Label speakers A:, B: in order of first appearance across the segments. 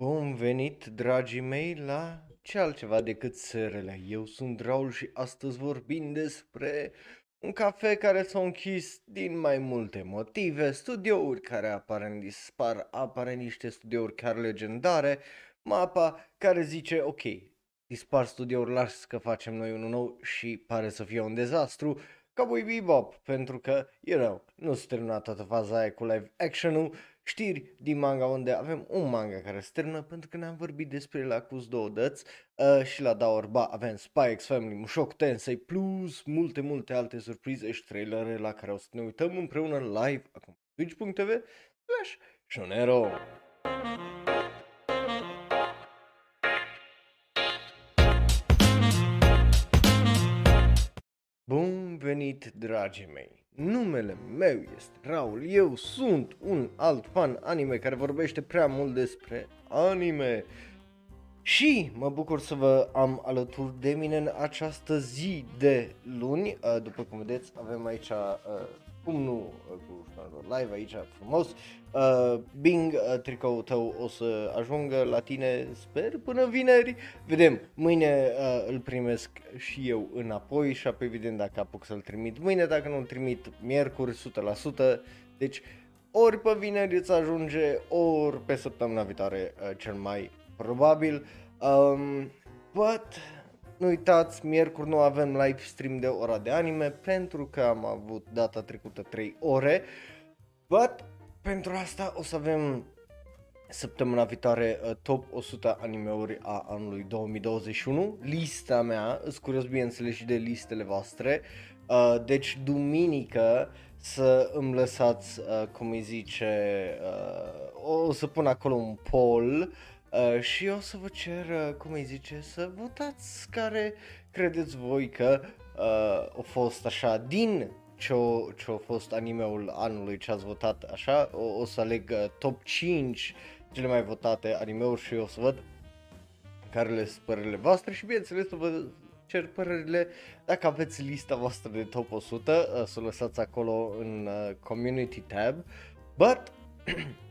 A: Bun venit, dragii mei, la ce altceva decât serele. Eu sunt Raul și astăzi vorbim despre un cafe care s-a închis din mai multe motive, studiouri care apar dispar, apare niște studiouri chiar legendare, mapa care zice ok, dispar studiouri, las că facem noi unul nou și pare să fie un dezastru, Cowboy Bebop, pentru că, you know, nu se terminat toată faza aia cu live action-ul, știri din manga unde avem un manga care se termină pentru că ne-am vorbit despre el acus două dăți uh, și la Daorba avem Spy X Family, Mushoku Tensei plus multe, multe alte surprize și trailere la care o să ne uităm împreună live acum twitch.tv slash shonero. Venit, dragii mei! Numele meu este Raul, eu sunt un alt fan anime care vorbește prea mult despre anime și mă bucur să vă am alături de mine în această zi de luni. Uh, după cum vedeți, avem aici uh, cum nu, cu live aici frumos. Uh, Bing, uh, tricoul tău o să ajungă la tine, sper, până vineri. Vedem, mâine uh, îl primesc și eu înapoi și apoi evident dacă apuc să-l trimit mâine, dacă nu îl trimit miercuri 100%. Deci ori pe vineri îți ajunge, ori pe săptămâna viitoare uh, cel mai probabil. Um, but nu uitați, miercuri nu avem live stream de ora de anime pentru că am avut data trecută 3 ore. But pentru asta o să avem săptămâna viitoare uh, top 100 animeuri a anului 2021. Lista mea, îți curios bineînțeles și de listele voastre. Uh, deci duminică să îmi lăsați, uh, cum îi zice, uh, o să pun acolo un poll Uh, și o să vă cer, uh, cum îi zice, să votați care credeți voi că uh, a fost așa din ce a fost animeul anului ce ați votat așa, o, o să aleg uh, top 5 cele mai votate animeuri și o să văd care le sunt părerile voastre și bineînțeles să vă cer părerile. Dacă aveți lista voastră de top 100 uh, să o lăsați acolo în uh, community tab. But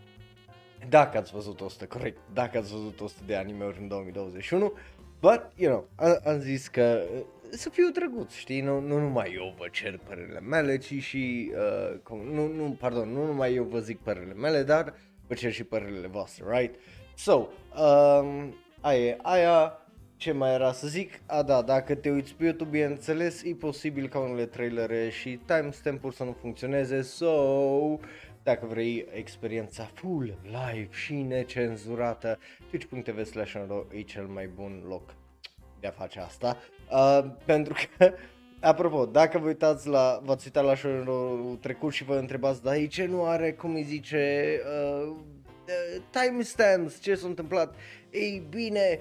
A: dacă ați văzut 100, corect, dacă ați văzut 100 de anime-uri în 2021, but, you know, am, am zis că uh, să fiu drăguț, știi, nu, nu numai eu vă cer părerile mele, ci și, uh, cum, nu, nu, pardon, nu numai eu vă zic părerile mele, dar vă cer și părerile voastre, right? So, um, aia, aia, ce mai era să zic? A, da, dacă te uiți pe YouTube, bineînțeles, e posibil ca unele trailere și timestamp-uri să nu funcționeze, so, dacă vrei experiența full, live și necenzurată, twitch.tv slash e cel mai bun loc de a face asta. Uh, pentru că, apropo, dacă vă uitați la, v-ați uitat la show trecut și vă întrebați, dar ce nu are, cum îi zice, uh, timestamps, ce s-a întâmplat? Ei bine,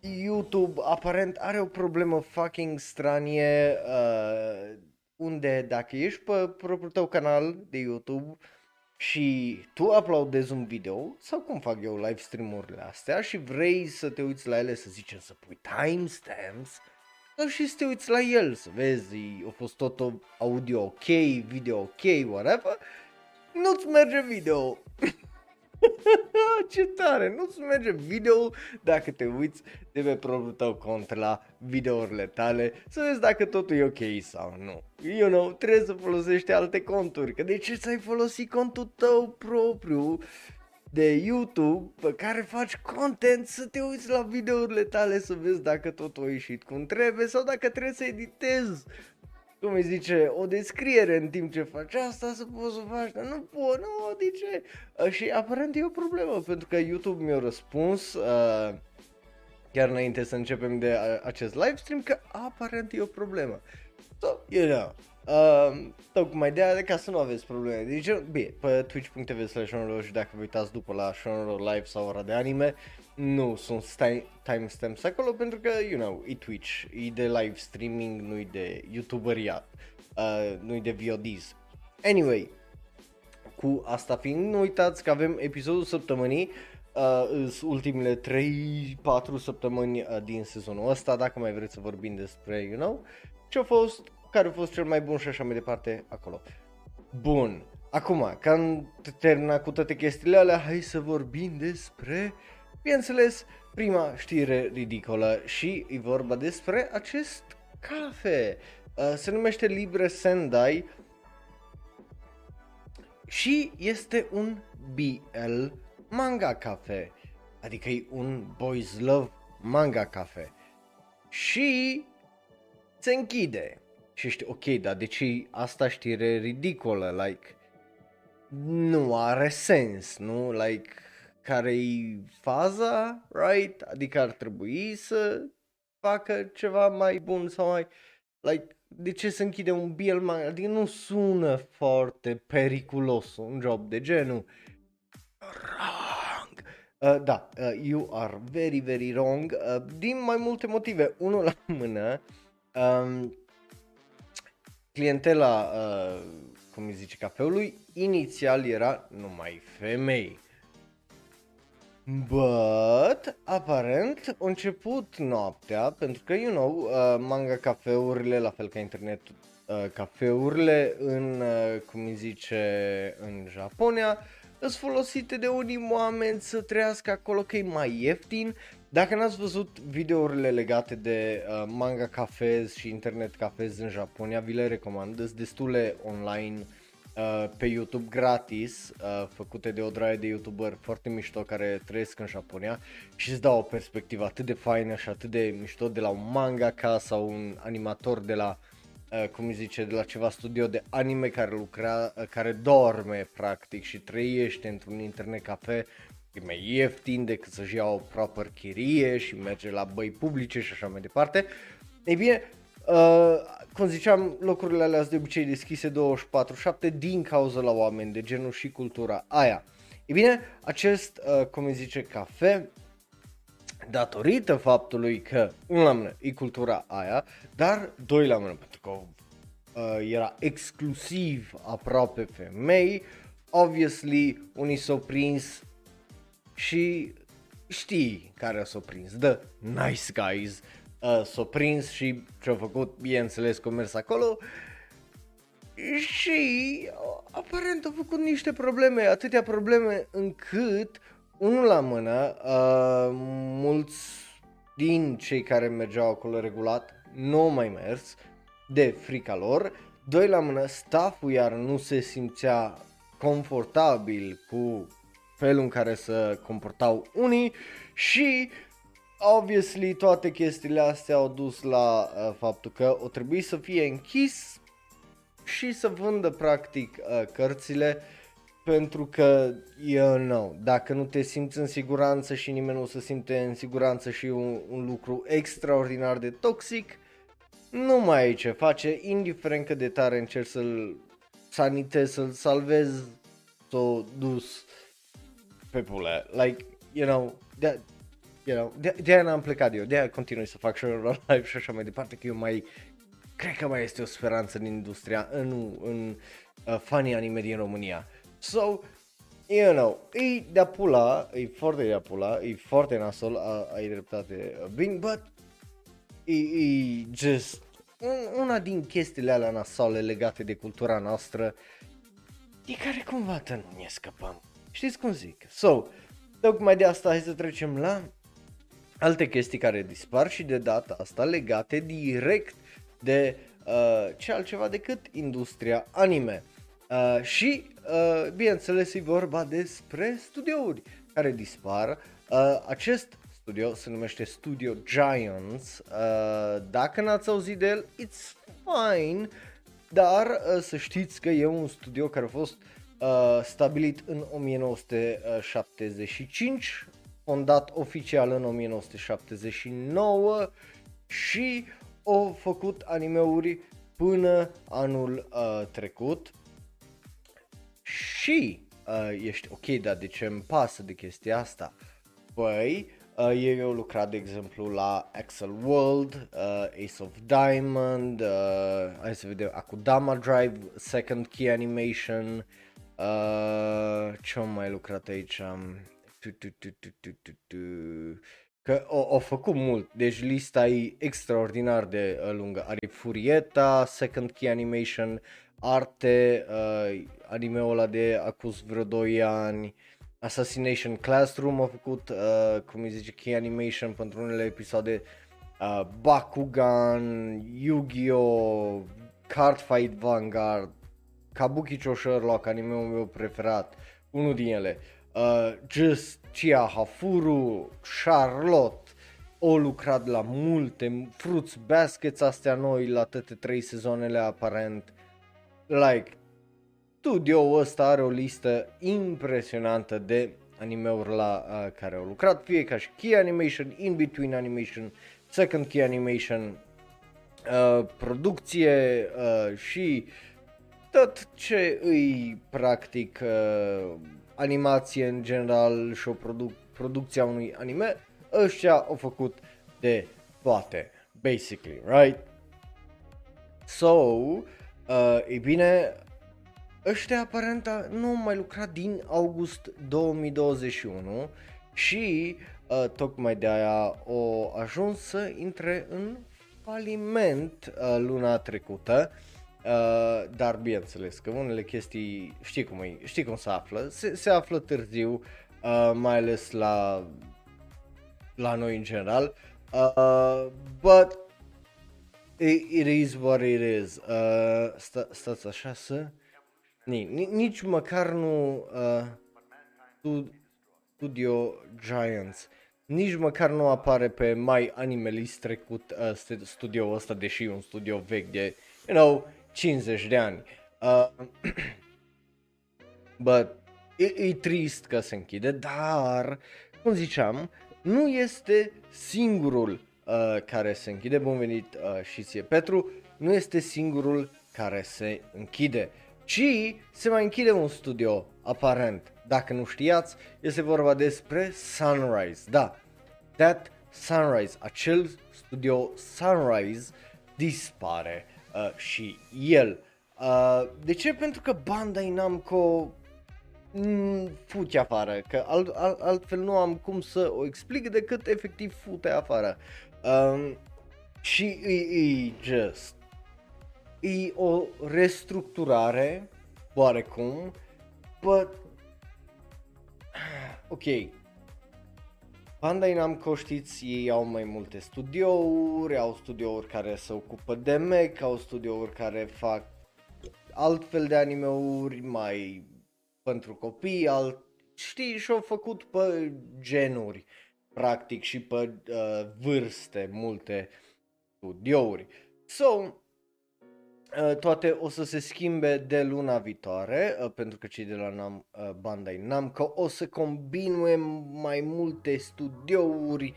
A: YouTube aparent are o problemă fucking stranie uh, unde dacă ești pe propriul tău canal de YouTube și tu uploadezi un video sau cum fac eu live stream-urile astea și vrei să te uiți la ele, să zicem să pui timestamps sau și să te uiți la el, să vezi, a fost tot audio ok, video ok, whatever, nu-ți merge video. Ce tare, nu-ți merge video dacă te uiți de pe propriul tău cont la videourile tale să vezi dacă totul e ok sau nu. You know, trebuie să folosești alte conturi, că de ce să-ai folosit contul tău propriu de YouTube pe care faci content să te uiți la videourile tale să vezi dacă totul a ieșit cum trebuie sau dacă trebuie să editezi cum îi zice, o descriere în timp ce faci asta să poți să faci, dar nu pot, nu, de ce? Uh, și aparent e o problemă, pentru că YouTube mi-a răspuns, uh, chiar înainte să începem de uh, acest livestream, că aparent e o problemă. So, you know, uh, tocmai de aia, ca să nu aveți probleme. Deci, bine, pe twitch.tv slash și dacă vă uitați după la Shonro Live sau ora de anime, nu sunt timestamps acolo pentru că, you know, e Twitch, e de live streaming, nu e de youtuberiat, uh, nu e de VODs. Anyway, cu asta fiind, nu uitați că avem episodul săptămânii, uh, ultimele 3-4 săptămâni uh, din sezonul ăsta, dacă mai vreți să vorbim despre, you know, ce a fost, care a fost cel mai bun și așa mai departe acolo. Bun, acum, că am terminat cu toate chestiile alea, hai să vorbim despre bineînțeles, prima știre ridicolă și e vorba despre acest cafe. Uh, se numește Libre Sendai și este un BL manga cafe. Adică e un boys love manga cafe. Și se închide. Și ești ok, dar de ce asta știre ridicolă? Like, nu are sens, nu? Like, care-i faza, right? Adică ar trebui să facă ceva mai bun sau mai... Like, de ce să închide un BL manga? Adică nu sună foarte periculos un job de genul. Wrong. Uh, da, uh, you are very, very wrong uh, din mai multe motive. Unul la mână, um, clientela, uh, cum îi zice, cafeului, inițial era numai femei. But, aparent, a început noaptea, pentru că, you know, uh, manga cafeurile, la fel ca internet uh, cafeurile în, uh, cum îi zice, în Japonia, sunt folosite de unii oameni să trăiască acolo că e mai ieftin. Dacă n-ați văzut videourile legate de uh, manga cafez și internet cafez în Japonia, vi le recomand, sunt destule online uh, pe YouTube gratis, uh, făcute de o draie de youtuber foarte mișto care trăiesc în Japonia și îți dau o perspectivă atât de faină și atât de mișto de la un mangaka sau un animator de la Uh, cum îi zice, de la ceva studio de anime care lucra, uh, care dorme practic și trăiește într-un internet cafe, e mai ieftin decât să-și ia o proper chirie și merge la băi publice și așa mai departe. Ei bine, uh, cum ziceam, locurile alea sunt de obicei deschise 24-7 din cauza la oameni de genul și cultura aia. Ei bine, acest, uh, cum îi zice, cafe datorită faptului că, unul la mână, e cultura aia, dar doi la mână, pentru că uh, era exclusiv aproape femei, obviously unii s-au prins și știi care s-au prins, the nice guys uh, s-au prins și ce-au făcut, bineînțeles, că mers acolo și uh, aparent au făcut niște probleme, atâtea probleme încât unul la mână, uh, mulți din cei care mergeau acolo regulat nu au mai mers de frica lor. Doi la mână, stafful iar nu se simțea confortabil cu felul în care se comportau unii și obviously toate chestiile astea au dus la uh, faptul că o trebuie să fie închis și să vândă practic uh, cărțile uh, pentru că, you know, dacă nu te simți în siguranță și nimeni nu se simte în siguranță și un, un lucru extraordinar de toxic, nu mai ai ce face, indiferent cât de tare încerci să-l sanitezi, să-l salvezi, s-o dus pe pule. Like, you know, de, you know, de, de-aia n-am plecat eu, de-aia continui să fac show live și așa mai departe, că eu mai, cred că mai este o speranță în industria, în, în uh, funny anime din România. So, you know, e de pula, e foarte de pula, e foarte nasol, a, ai dreptate, Bing, but e, e just un, una din chestiile alea nasole legate de cultura noastră de care cumva nu ne scăpăm. Știți cum zic? So, tocmai de asta hai să trecem la alte chestii care dispar și de data asta legate direct de uh, ce altceva decât industria anime. Uh, și, uh, bineînțeles, e vorba despre studiouri care dispar. Uh, acest studio se numește Studio Giants. Uh, dacă n-ați auzit de el, it's fine, dar uh, să știți că e un studio care a fost uh, stabilit în 1975, fondat oficial în 1979 și au făcut animeuri până anul uh, trecut și uh, ești ok, dar de ce îmi pasă de chestia asta? Păi, uh, ei au lucrat, de exemplu, la Axel World, uh, Ace of Diamond, uh, hai să vedem, Akudama Drive, Second Key Animation, uh, ce am mai lucrat aici? Tu, tu, tu, tu, tu, tu, tu. Că o, o făcut mult, deci lista e extraordinar de uh, lungă. Are Furieta, Second Key Animation, Arte, uh, anime-ul ăla de acus vreo 2 ani, Assassination Classroom a făcut, uh, cum îi zice, key animation pentru unele episoade, uh, Bakugan, Yu-Gi-Oh!, Cardfight Vanguard, Kabukicho Sherlock, anime-ul meu preferat, unul din ele, uh, Just Chia Hafuru, Charlotte, o lucrat la multe, Fruits Baskets astea noi la toate trei sezoanele aparent, like, studioul ăsta are o listă impresionantă de animeuri la uh, care au lucrat, fie ca și Key Animation, In Between Animation, Second Key Animation, uh, producție uh, și tot ce îi practic uh, animație în general și o produc- producția unui anime, ăștia au făcut de toate, basically, right? So, uh, e bine, ăștia aparent nu au mai lucrat din august 2021 și uh, tocmai de aia au ajuns să intre în faliment uh, luna trecută. Uh, dar bineînțeles că unele chestii știi cum, e, știi cum se află, se, se află târziu, uh, mai ales la, la noi în general, uh, but it, it is what it is. Uh, sta, stați așa să nici măcar nu uh, Studio Giants, nici măcar nu apare pe My Animalist trecut uh, studio ăsta, deși e un studio vechi de, you know, 50 de ani. Uh, but e, e trist că se închide, dar, cum ziceam, nu este singurul uh, care se închide. Bun venit uh, și ție, Petru. Nu este singurul care se închide ci se mai închide un studio, aparent. Dacă nu știați, este vorba despre Sunrise. Da, That Sunrise, acel studio Sunrise dispare uh, și el. Uh, de ce? Pentru că Bandai Namco mm, fute afară, că alt, alt, altfel nu am cum să o explic decât efectiv fute afară. Um, și e, e just e o restructurare, oarecum, but... Ok, Bandai Namco știți, ei au mai multe studiouri, au studiouri care se ocupă de mech, au studiouri care fac altfel de animeuri mai pentru copii, alt, știi, și-au făcut pe genuri, practic, și pe uh, vârste, multe studiouri. So, Uh, toate o să se schimbe de luna viitoare, uh, pentru că cei de la Nam, uh, Bandai Namco o să combine mai multe studiouri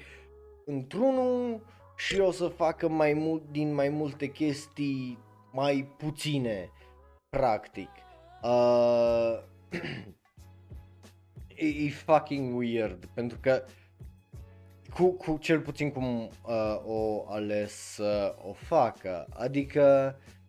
A: într-unul și o să facă mai mult din mai multe chestii mai puține, practic. Uh, e, e fucking weird, pentru că cu, cu cel puțin cum uh, o ales să uh, o facă, adică uh,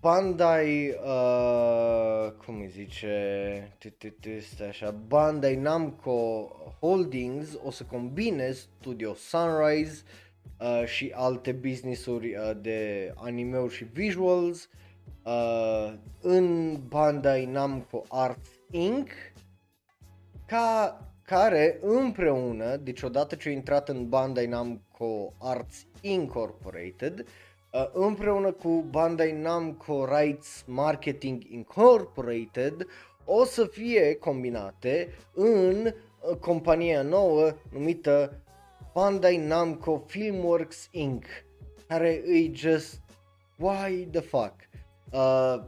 A: Bandai, uh, cum îi zice, este așa, Bandai Namco Holdings o să combine Studio Sunrise uh, și alte business-uri uh, de anime și visuals uh, în Bandai Namco Arts Inc. Ca, care împreună, deci odată ce a intrat în Bandai Namco Arts Incorporated, Uh, împreună cu Bandai Namco Rights Marketing Incorporated o să fie combinate în uh, compania nouă numită Bandai Namco Filmworks Inc. care e just why the fuck? Uh,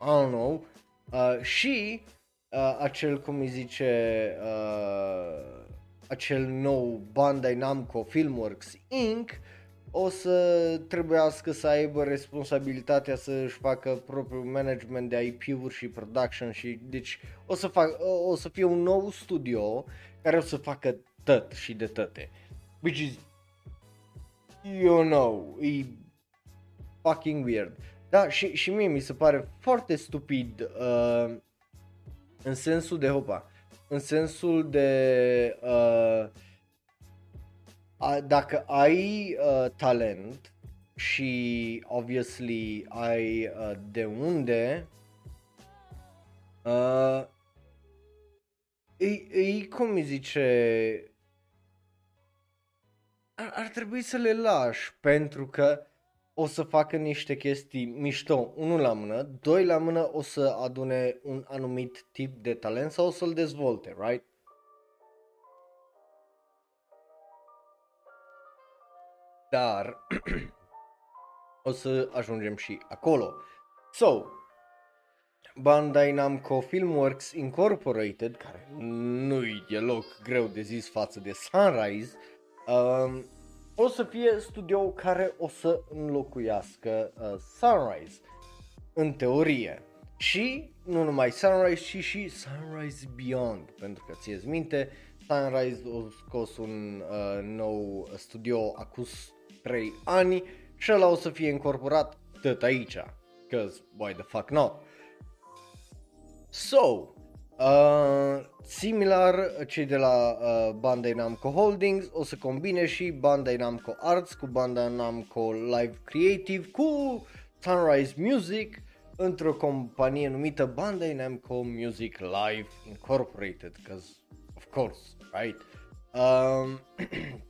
A: I don't know. Uh, și uh, acel cum îi zice uh, acel nou Bandai Namco Filmworks Inc o să trebuiască să aibă responsabilitatea să își facă propriul management de IP-uri și production și deci o să, fac, o să fie un nou studio care o să facă tot și de toate. Which is, you know, e fucking weird. Da, și, și mie mi se pare foarte stupid uh, în sensul de, hopa, în sensul de uh, dacă ai uh, talent și obviously ai uh, de unde uh, e, e cum îi zice, ar, ar trebui să le lași pentru că o să facă niște chestii mișto, unul la mână, doi la mână o să adune un anumit tip de talent sau o să-l dezvolte, right? Dar o să ajungem și acolo. So, Bandai Namco Filmworks Incorporated, care nu e deloc greu de zis față de Sunrise, um, o să fie studio care o să înlocuiască uh, Sunrise, în teorie. Și nu numai Sunrise, ci și Sunrise Beyond, pentru că ți minte, Sunrise a scos un uh, nou studio acum 3 ani și ăla o să fie incorporat tot aici, cause why the fuck not. So, Uh, similar, cei de la uh, Bandai Namco Holdings o să combine și Bandai Namco Arts cu Bandai Namco Live Creative cu Sunrise Music într-o companie numită Bandai Namco Music Live Incorporated, cause of course, right? Um,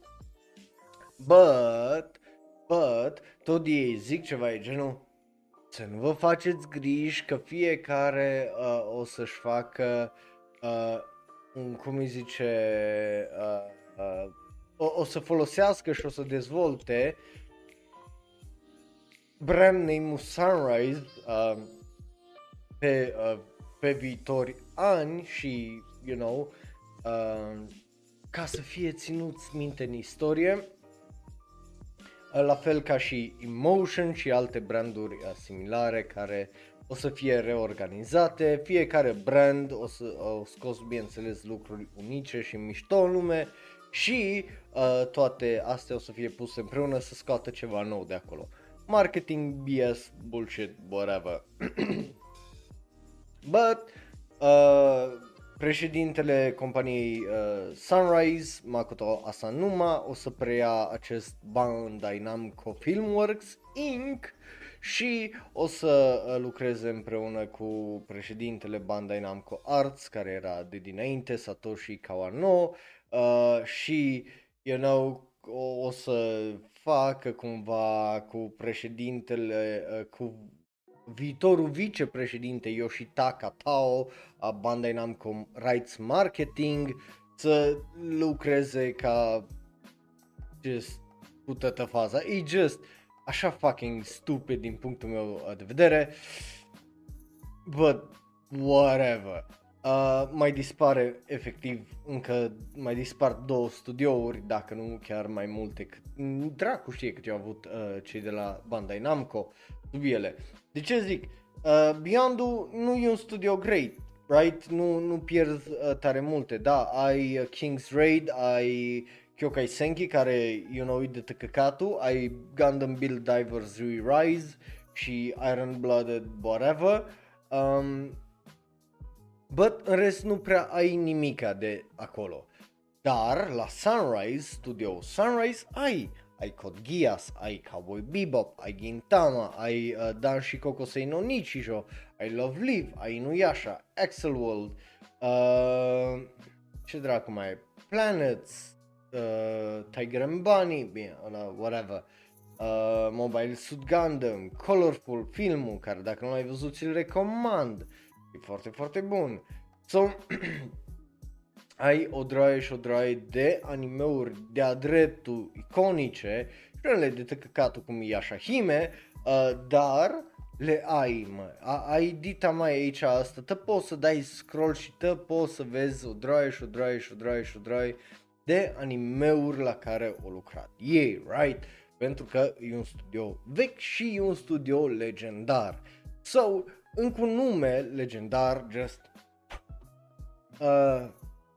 A: but, but, tot ei zic ceva e genul, să nu vă faceți griji că fiecare uh, o să-și facă uh, un, cum îi zice, uh, uh, o, o să folosească și o să dezvolte brand name Sunrise uh, pe, uh, pe viitori ani și, you know, uh, ca să fie ținuți minte în istorie la fel ca și Emotion și alte branduri uh, similare care o să fie reorganizate, fiecare brand o să o scos bineînțeles lucruri unice și mișto în lume și uh, toate astea o să fie puse împreună să scoată ceva nou de acolo. Marketing, BS, bullshit, whatever. But, uh, Președintele companiei uh, Sunrise, Makoto Asanuma, o să preia acest Bandai Namco Filmworks Inc. și o să uh, lucreze împreună cu președintele Bandai Namco Arts, care era de dinainte, Satoshi Kawano, uh, și, you know, o, o să facă cumva cu președintele, uh, cu viitorul vicepreședinte Yoshitaka Tao a Bandai Namco Rights Marketing să lucreze ca just cu toată faza. E just așa fucking stupid din punctul meu de vedere. But whatever. Uh, mai dispare efectiv încă mai dispar două studiouri, dacă nu chiar mai multe. Dracu știe cât au avut uh, cei de la Bandai Namco sub ele. De ce zic? Uh, beyond nu e un studio great, right? Nu, nu pierd uh, tare multe. Da, ai uh, King's Raid, ai Kyokai Senki care, you know, e de tăcăcatul, ai Gundam Build Divers Re-Rise și Iron Blooded whatever. Um, but în rest nu prea ai nimica de acolo. Dar la Sunrise, studio Sunrise, ai ai Code Geass, ai Cowboy Bebop, ai Gintama, ai uh, Dan și Kokosei no Nichijo, ai Love Live, ai Inuyasha, Axel World, uh, ce dracu mai e, Planets, uh, Tiger and Bunny, bine, uh, whatever, uh, Mobile Suit Gundam, Colorful, filmul care dacă nu l-ai văzut ți-l recomand, e foarte, foarte bun. So, ai o draie și o draie de animeuri de-a dreptul iconice și unele de tăcăcatul cum e așa Hime, uh, dar le ai, mă. A, ai dita mai aici asta, te poți să dai scroll și te poți să vezi o draie și o draie și o draie și o draie de animeuri la care o lucrat ei, right? Pentru că e un studio vechi și e un studio legendar. So, încă un nume legendar, just uh,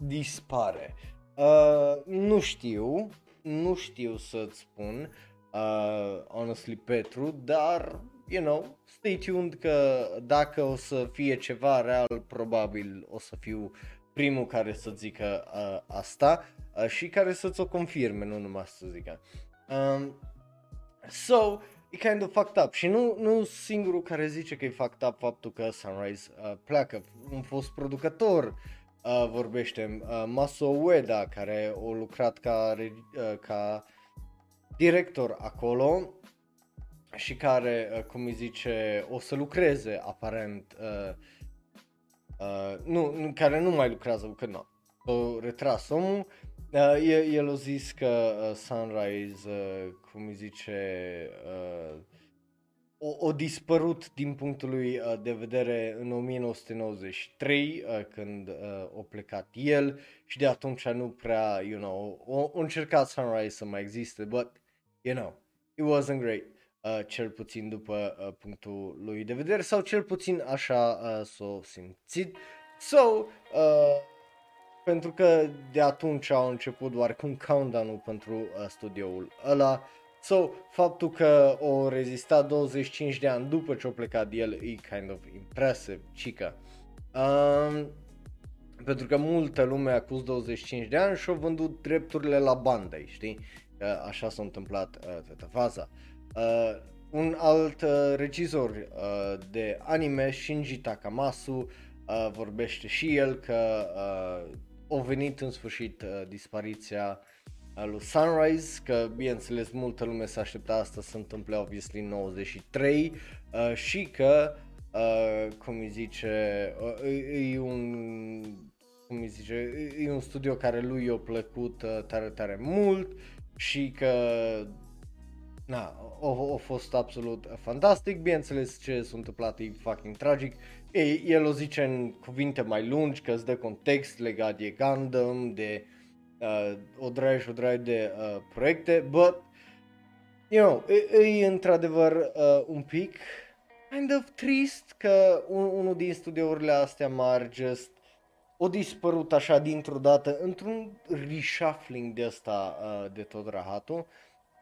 A: dispare. Uh, nu știu, nu știu să-ți spun, uh, honestly Petru, dar, you know, stay tuned că dacă o să fie ceva real, probabil o să fiu primul care să zică uh, asta uh, și care să-ți o confirme, nu numai să zică. Um, so, e kind of fucked up și nu, nu singurul care zice că e fucked up faptul că Sunrise uh, pleacă, un fost producător uh, vorbește uh, Maso Ueda, care a lucrat ca, uh, ca director acolo și care, uh, cum îi zice, o să lucreze aparent, uh, uh, nu, nu, care nu mai lucrează, că nu, o retras omul, uh, el, el a zis că uh, Sunrise, uh, cum îi zice, uh, o, o dispărut din punctul lui uh, de vedere în 1993 uh, când uh, a plecat el și de atunci nu prea, you know, o, o încercat Sunrise să mai existe, but, you know, it wasn't great. Uh, cel puțin după uh, punctul lui de vedere sau cel puțin așa uh, s-o simțit. So, uh, pentru că de atunci au început doar cu un countdown pentru uh, studioul ăla, So, faptul că o rezista 25 de ani după ce a plecat el e kind of impressive, cica. Um, pentru că multă lume a acuz 25 de ani și au vândut drepturile la Bandai, știi? Că așa s-a întâmplat uh, toată faza. Uh, un alt uh, regizor uh, de anime, Shinji Takamasu, uh, vorbește și el că uh, a venit în sfârșit uh, dispariția lui Sunrise, că bineînțeles multă lume s-a aștepta asta să se întâmple obviously în 93 uh, și că, uh, cum îi zice, uh, e, e un cum îi zice, e un studio care lui i-a plăcut uh, tare, tare mult și că na, a, a fost absolut fantastic, bineînțeles ce s-a întâmplat e fucking tragic, e, el o zice în cuvinte mai lungi că îți dă context legat de Gundam, de uh, o draie și o draie de uh, proiecte, but, you know, e, e într-adevăr uh, un pic kind of trist că un, unul din studiourile astea mari just o dispărut așa dintr-o dată într-un reshuffling de asta uh, de tot rahatul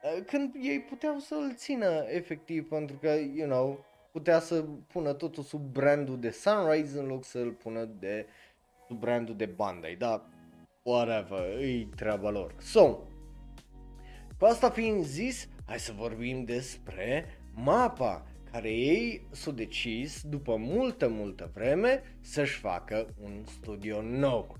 A: uh, când ei puteau să-l țină efectiv pentru că, you know, putea să pună totul sub brandul de Sunrise în loc să-l pună de sub brandul de Bandai, da, whatever, e treaba lor. So, cu asta fiind zis, hai să vorbim despre mapa care ei s-au decis după multă, multă vreme să-și facă un studio nou.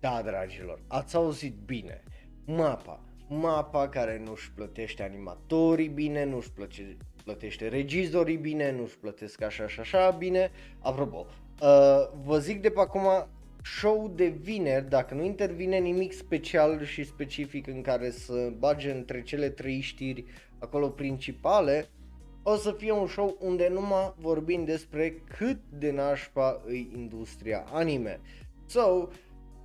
A: Da, dragilor, ați auzit bine. Mapa. Mapa care nu-și plătește animatorii bine, nu-și plăce, plătește regizorii bine, nu-și plătesc așa și așa bine. Apropo, uh, vă zic de pe acum, show de vineri, dacă nu intervine nimic special și specific în care să bage între cele trei știri acolo principale, o să fie un show unde numai vorbim despre cât de nașpa îi industria anime. So,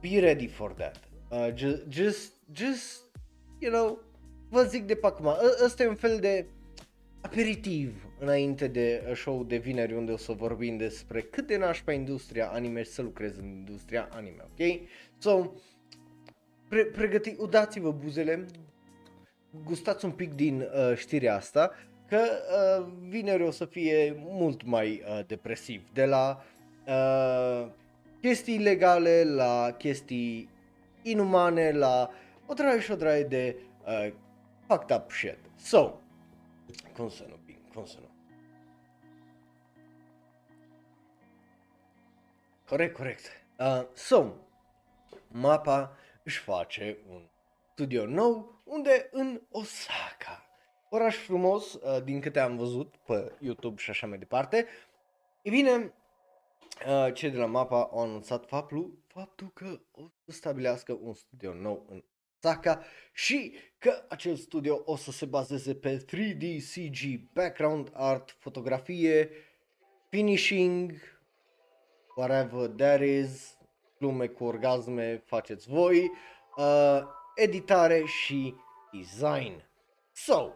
A: be ready for that. Uh, just, just, just, you know, vă zic de pe acum, ă, ăsta e un fel de aperitiv înainte de show de vineri unde o să vorbim despre cât de nașpa industria anime și să lucrez în industria anime, ok? So, pre- pregăti, udați-vă buzele, gustați un pic din uh, știrea asta, că uh, vineri o să fie mult mai uh, depresiv, de la uh, chestii legale la chestii inumane, la o draie și o draie de uh, fucked up shit. So, cum să nu, Bing, cum să nu. Corect, corect. Uh, so, mapa își face un studio nou unde în Osaka, oraș frumos, uh, din câte am văzut pe YouTube și așa mai departe. E bine, uh, cei de la mapa au anunțat faptul, faptul că o să stabilească un studio nou în Osaka și că acel studio o să se bazeze pe 3D CG, background art, fotografie, finishing, whatever that is, glume cu orgasme faceți voi, uh, editare și design. So,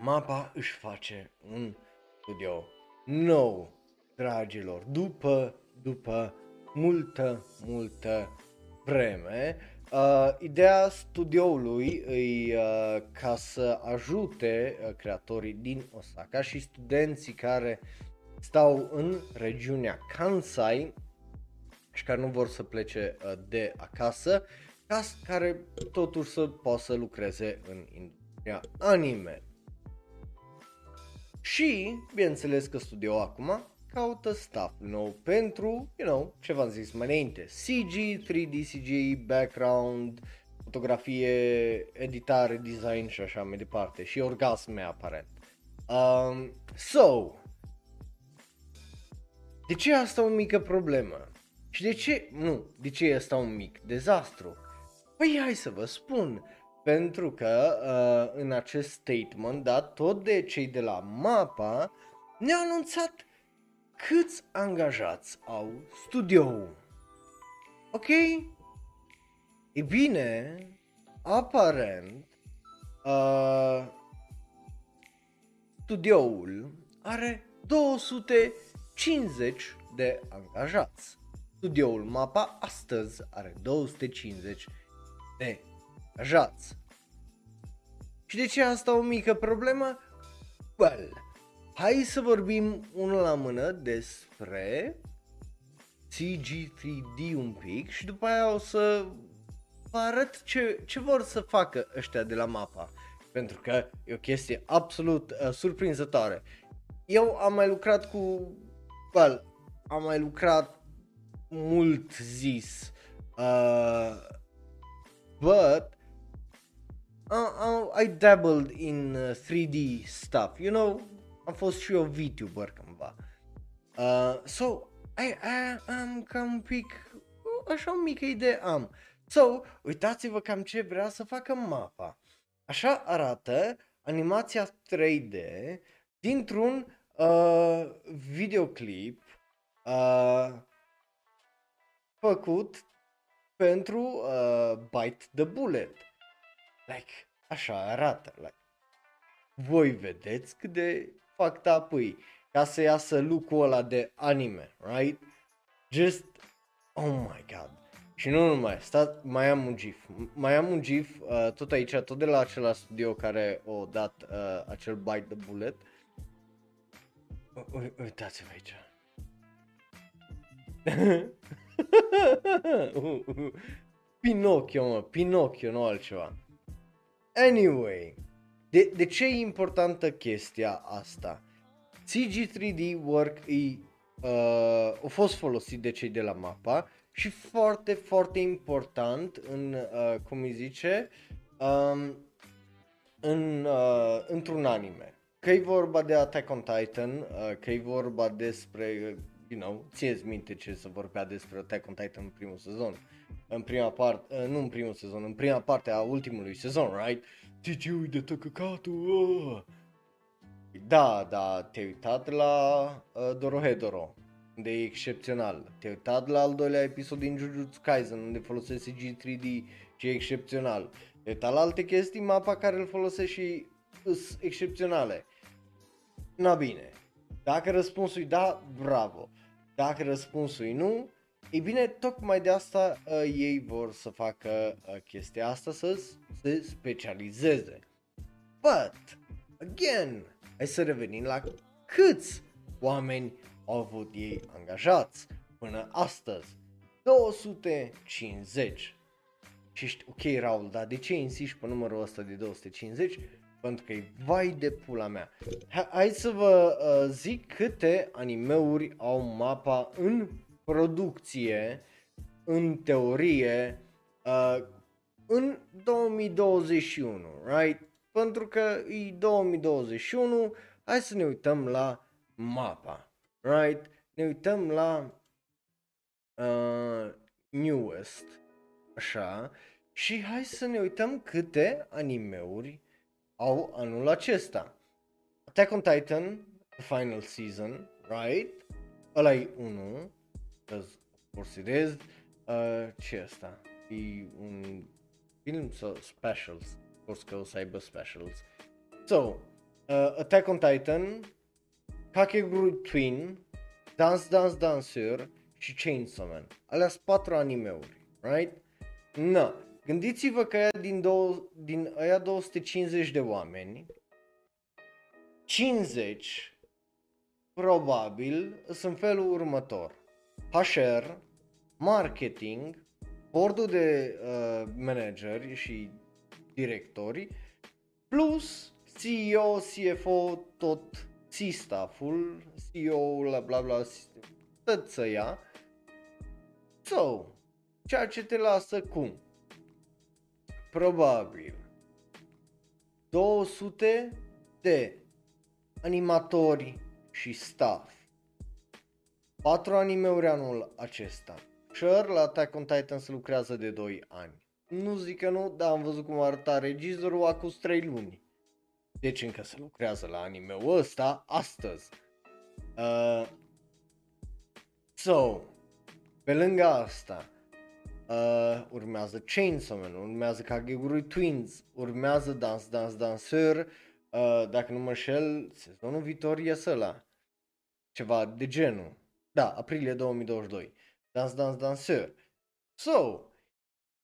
A: mapa își face un studio nou, dragilor, după, după multă, multă vreme. Uh, ideea studioului e uh, ca să ajute uh, creatorii din Osaka și studenții care stau în regiunea Kansai și care nu vor să plece uh, de acasă, ca care totuși să poată să lucreze în industria anime. Și, bineînțeles că studio acum, caută stuff, you know, pentru, you know, ce v-am zis mai înainte, CG, 3D CG, background, fotografie, editare, design și așa mai departe și orgasme aparent. Um, so, de ce asta o mică problemă? Și de ce, nu, de ce e asta un mic dezastru? Păi hai să vă spun, pentru că uh, în acest statement, da, tot de cei de la MAPA ne-au anunțat câți angajați au studioul. Ok? E bine, aparent, uh, studioul are 250 de angajați. Studioul MAPA astăzi are 250 de angajați. Și de ce asta o mică problemă? Well, hai să vorbim unul la mână despre CG3D un pic și după aia o să vă arăt ce, ce vor să facă ăștia de la mapa. Pentru că e o chestie absolut uh, surprinzătoare. Eu am mai lucrat cu... Well, am mai lucrat mult zis. Uh, but uh, uh, I dabbled in uh, 3D stuff. You know, am fost și eu VTuber cândva. Uh, so, I, I am cam un pic, așa o mică idee am. So, uitați-vă cam ce vrea să facă mapa. Așa arată animația 3D dintr-un uh, videoclip uh, făcut pentru uh, Bite the Bullet. Like, așa arată. Like, voi vedeți cât de fucked up e ca să iasă lucrul ăla de anime, right? Just, oh my god. Și nu numai, sta, mai am un GIF. Mai am un GIF uh, tot aici, tot de la același studio care o dat uh, acel Bite the Bullet. U- uitați-vă aici. Pinocchio, mă, Pinocchio, nu altceva. Anyway, de, de ce e importantă chestia asta? CG3D Work e, uh, a fost folosit de cei de la mapa și foarte, foarte important în, uh, cum îi zice, um, în, uh, într-un anime. Că e vorba de Attack on Titan, uh, că e vorba despre, you know, ție minte ce să vorbea despre Attack on Titan în primul sezon. În prima parte, uh, nu în primul sezon, în prima parte a ultimului sezon, right? Did you de tăcăcatul? Uh! Da, da, te-ai uitat la uh, Dorohedoro, unde e excepțional. Te-ai uitat la al doilea episod din Jujutsu Kaisen, unde folosește G3D și e excepțional. Te-ai uitat la alte chestii, mapa care îl folosește și sunt excepționale. Na bine, dacă răspunsul e da, bravo. Dacă răspunsul e nu, ei bine, tocmai de asta uh, ei vor să facă uh, chestia asta, să se specializeze. But, again, hai să revenim la câți oameni au avut ei angajați până astăzi. 250. Și știi, ok Raul, dar de ce insisti pe numărul ăsta de 250? Pentru că e vai de pula mea. Hai să vă uh, zic câte animeuri au mapa în producție, în teorie, uh, în 2021, right? Pentru că e 2021, hai să ne uităm la mapa, right? Ne uităm la uh, newest, așa, și hai să ne uităm câte animeuri au anul acesta. Attack on Titan, the final season, right? Ăla e 1, because of course it is. Uh, ce asta? E un film sau specials? Of course că o să aibă specials. So, uh, Attack on Titan, Kakegurui Twin, Dance Dance Dancer și Chainsaw Man. Alea sunt patru animeuri, right? Na, gândiți-vă că aia din, două, din aia 250 de oameni, 50 probabil sunt felul următor. HR, marketing, bordul de uh, manageri și directori, plus CEO, CFO, tot C-staff-ul, CEO-ul, bla bla bla, tot să ia. So, ceea ce te lasă cum? Probabil 200 de animatori și staff. 4 animeuri anul acesta. Sure, la Attack on Titan se lucrează de 2 ani. Nu zic că nu, dar am văzut cum arăta regizorul acum 3 luni. Deci încă se lucrează la anime-ul ăsta astăzi. Uh, so, pe lângă asta, uh, urmează Chainsaw Man, urmează Kagegurui Twins, urmează Dance Dance Danseur, uh, dacă nu mă șel, sezonul viitor ies ăla. Ceva de genul. Da, aprilie 2022. Dance Dance Danseur. So,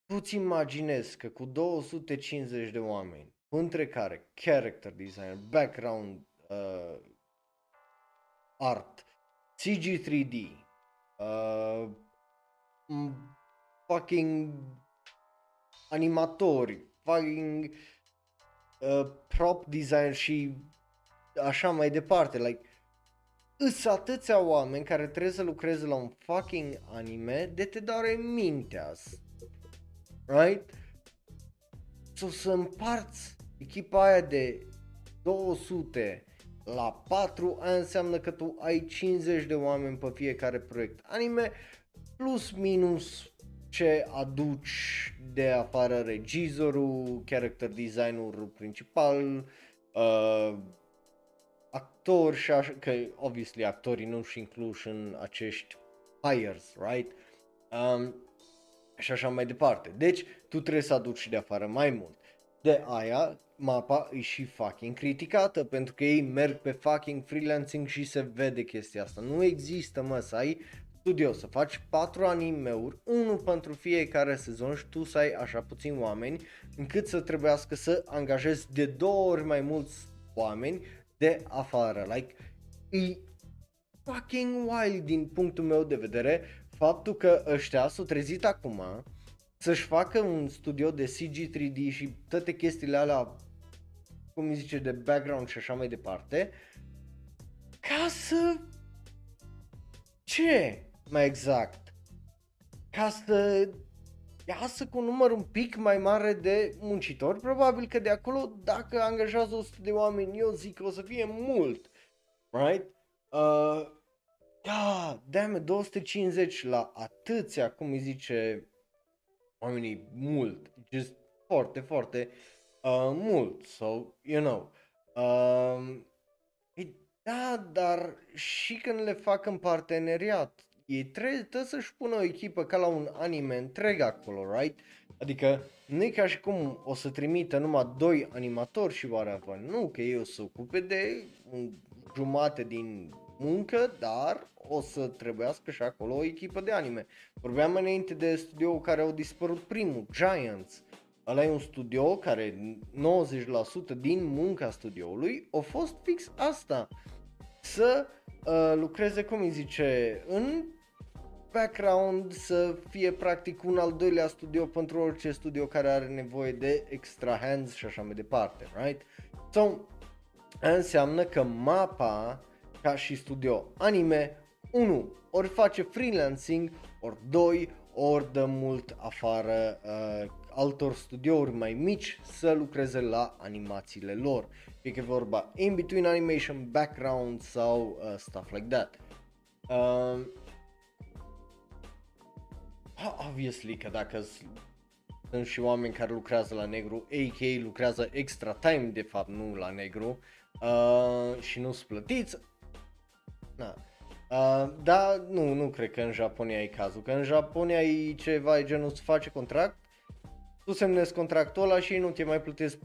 A: tu-ți imaginezi că cu 250 de oameni, între care character design, background uh, art, CG 3D, uh, fucking animatori, fucking uh, prop design și așa mai departe, like Îs atâția oameni care trebuie să lucreze la un fucking anime de te doare mintea. Right? So să împarți echipa aia de 200 la 4 aia înseamnă că tu ai 50 de oameni pe fiecare proiect anime plus minus ce aduci de afară regizorul, character designerul principal, uh, actori și așa, că obviously actorii nu și incluși în acești hires, right? Um, și așa mai departe. Deci tu trebuie să aduci de afară mai mult. De aia mapa e și fucking criticată pentru că ei merg pe fucking freelancing și se vede chestia asta. Nu există mă să ai studio, să faci patru anime-uri, unul pentru fiecare sezon și tu să ai așa puțini oameni încât să trebuiască să angajezi de două ori mai mulți oameni de afară. Like, e fucking wild din punctul meu de vedere faptul că ăștia s-au trezit acum să-și facă un studio de CG 3D și toate chestiile alea, cum îi zice, de background și așa mai departe, ca să... Ce? Mai exact. Ca să iasă cu un număr un pic mai mare de muncitori, probabil că de acolo, dacă angajează 100 de oameni, eu zic că o să fie mult, right? Uh, da, damn 250 la atâția, cum îi zice oamenii, mult, just foarte, foarte uh, mult, so, you know. Uh, da, dar și când le fac în parteneriat, ei trebuie, trebuie să-și pună o echipă ca la un anime întreg acolo, right? Adică nu e ca și cum o să trimită numai doi animatori și whatever, nu, că ei o să ocupe de un jumate din muncă, dar o să trebuiască și acolo o echipă de anime. Vorbeam înainte de studio care au dispărut primul, Giants. Ăla e un studio care 90% din munca studioului a fost fix asta. Să uh, lucreze, cum îi zice, în background să fie practic un al doilea studio pentru orice studio care are nevoie de extra hands și așa mai departe, right? So, înseamnă că mapa ca și studio anime 1. Ori face freelancing, ori 2. Ori dă mult afară uh, altor studiouri mai mici să lucreze la animațiile lor. Fie că vorba in between animation, background sau uh, stuff like that. Uh, obviously că dacă sunt și oameni care lucrează la negru, a.k.a. lucrează extra time de fapt, nu la negru, uh, și nu sunt plătiți, na. Uh, da, nu, nu cred că în Japonia e cazul, că în Japonia e ceva e genul să face contract, tu semnezi contractul ăla și nu te mai plătesc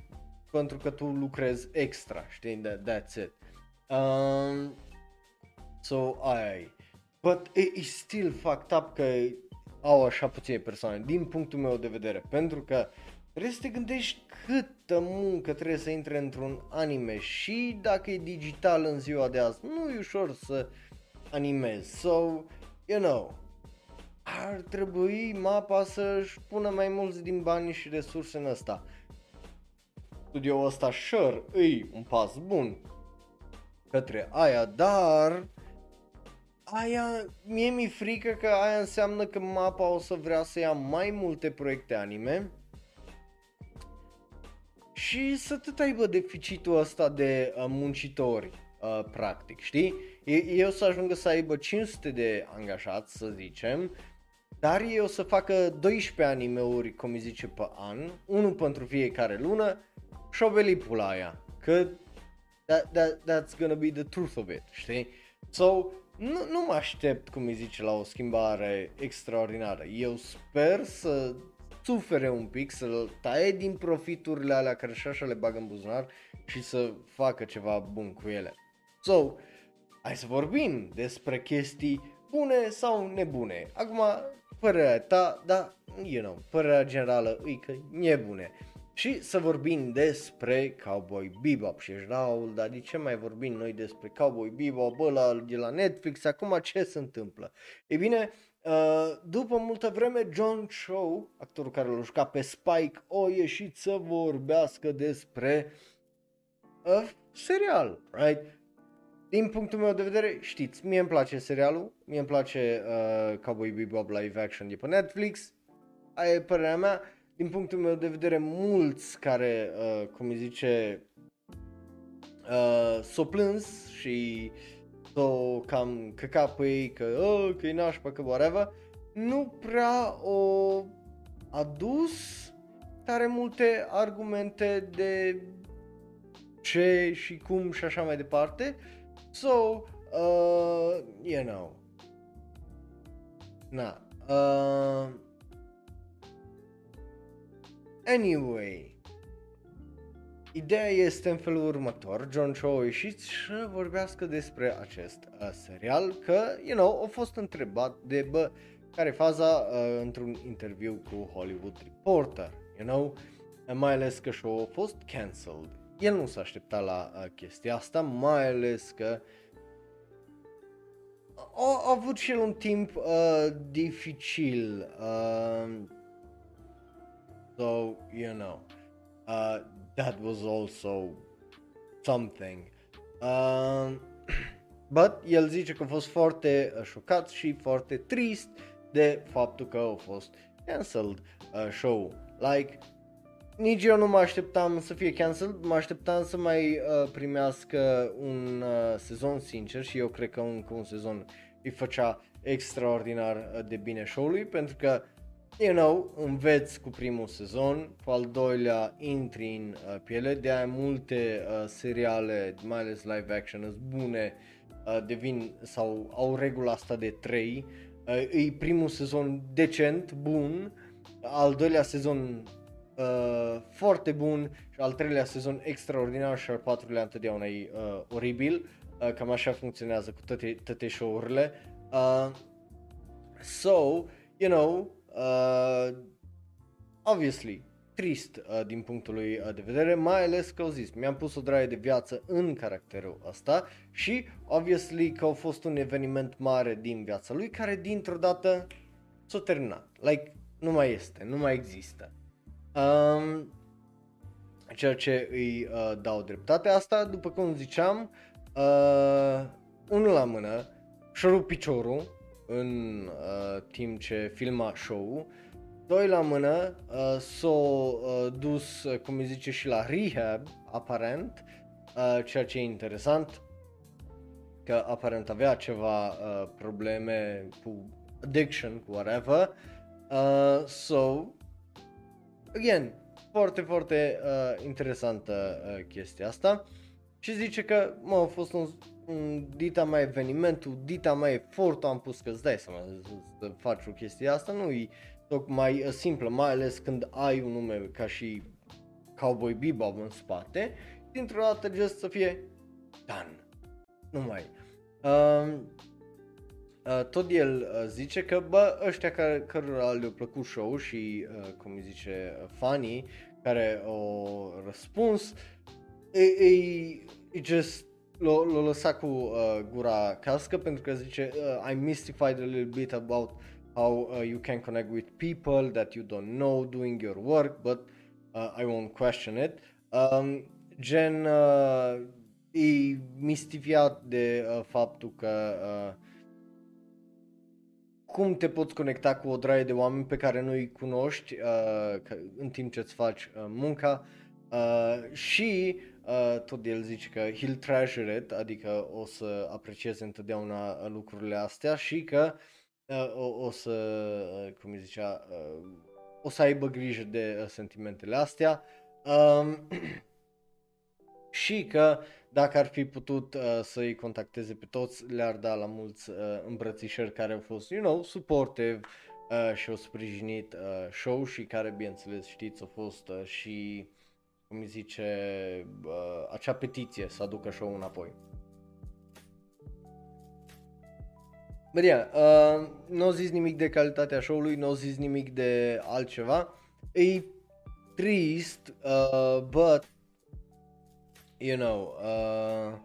A: pentru că tu lucrezi extra, știi, that, that's it. Um, so, aia But it is still fucked up că au așa puține persoane, din punctul meu de vedere, pentru că trebuie să te gândești câtă muncă trebuie să intre într-un anime și dacă e digital în ziua de azi, nu e ușor să animezi. So, you know, ar trebui mapa să-și pună mai mulți din bani și resurse în asta. Studioul ăsta, sure, îi un pas bun. către aia, dar aia, mie mi-e frică că aia înseamnă că mapa o să vrea să ia mai multe proiecte anime și să tot aibă deficitul ăsta de uh, muncitori, uh, practic, știi? Eu să ajungă să aibă 500 de angajați, să zicem, dar ei o să facă 12 anime-uri, cum îi zice, pe an, unul pentru fiecare lună, șoveli pula aia, că that, that, that's gonna be the truth of it, știi? So, nu, nu mă aștept, cum îi zice, la o schimbare extraordinară. Eu sper să sufere un pic, să taie din profiturile alea care și așa le bagă în buzunar și să facă ceva bun cu ele. So, hai să vorbim despre chestii bune sau nebune. Acum, părerea ta, da, you know, părerea generală e că e bune. Și să vorbim despre Cowboy Bebop și ești Raul, dar de ce mai vorbim noi despre Cowboy Bebop, ăla de la Netflix, acum ce se întâmplă? E bine, uh, după multă vreme John Cho, actorul care l-a jucat pe Spike, o ieșit să vorbească despre uh, serial, right? Din punctul meu de vedere, știți, mie îmi place serialul, mie îmi place uh, Cowboy Bebop live action de pe Netflix, aia e părerea mea, din punctul meu de vedere, mulți care, uh, cum îi zice, uh, s-o plâns și s-o cam căca pe ei că, oh, că e nașpa, că whatever, nu prea o adus tare multe argumente de ce și cum și așa mai departe. So, uh, you know, na, uh, Anyway, ideea este în felul următor, John Cho a ieșit și vorbească despre acest uh, serial, că, you know, a fost întrebat de, bă, care faza uh, într-un interviu cu Hollywood Reporter, you know, mai ales că show a fost cancelled. El nu s-a așteptat la uh, chestia asta, mai ales că a, a avut și el un timp uh, dificil. Uh, So, you know, uh, that was also something. Uh, but el zice că a fost foarte uh, șocat și foarte trist de faptul că a fost cancelled uh, show. Like, nici eu nu mă așteptam să fie cancelled, mă așteptam să mai uh, primească un uh, sezon sincer și eu cred că încă un sezon îi făcea extraordinar uh, de bine show-ului pentru că you know, înveți cu primul sezon, cu al doilea intri în uh, piele, de aia multe uh, seriale, mai ales live action, sunt bune, uh, devin sau au regula asta de 3, uh, e primul sezon decent, bun, al doilea sezon uh, foarte bun și al treilea sezon extraordinar și al patrulea întotdeauna e uh, oribil, uh, cam așa funcționează cu toate, toate show-urile. Uh, so, you know, Uh, obviously, trist uh, din punctul lui uh, de vedere, mai ales că au zis, mi-am pus o draie de viață în caracterul ăsta și obviously că a fost un eveniment mare din viața lui care dintr-o dată s-a terminat. Like, nu mai este, nu mai există. Um, ceea ce îi uh, dau dreptate. Asta, după cum ziceam, uh, unul la mână, și-a rupt piciorul în uh, timp ce filma show Doi la mână, uh, s-a uh, dus, uh, cum îi zice, și la rehab, aparent, uh, ceea ce e interesant, că aparent avea ceva uh, probleme cu addiction, cu whatever. Uh, so, again, foarte, foarte uh, interesantă uh, chestia asta. Și zice că, mă, a fost un dita mai evenimentul, dita mai efortul, am pus că îți dai seama să faci o chestie asta, nu e tocmai uh, simplă, mai ales când ai un nume ca și Cowboy Bebop în spate, dintr-o dată just să fie done. Nu mai. Uh, uh, tot el uh, zice că, bă, ăștia care, cărora le-a plăcut show și, uh, cum îi zice, uh, fanii care au răspuns, e, e, e just l-a, l-a lăsat cu uh, gura cască pentru că zice uh, I'm mystified a little bit about how uh, you can connect with people that you don't know doing your work but uh, I won't question it. Um, gen, uh, e mistifiat de uh, faptul că uh, cum te poți conecta cu o draie de oameni pe care nu îi cunoști uh, în timp ce îți faci uh, munca uh, și uh, tot el zice că he'll treasure it, adică o să aprecieze întotdeauna uh, lucrurile astea și că uh, o, o să, uh, cum îi zicea, uh, o să aibă grijă de uh, sentimentele astea. Um, și că dacă ar fi putut uh, să-i contacteze pe toți, le-ar da la mulți uh, îmbrățișări care au fost, you know, supportive uh, și au sprijinit uh, show și care, bineînțeles, știți, au fost uh, și, cum îi zice, uh, acea petiție să aducă show înapoi. But yeah, uh, nu au zis nimic de calitatea show-ului, nu au zis nimic de altceva. E trist, uh, but you know, uh,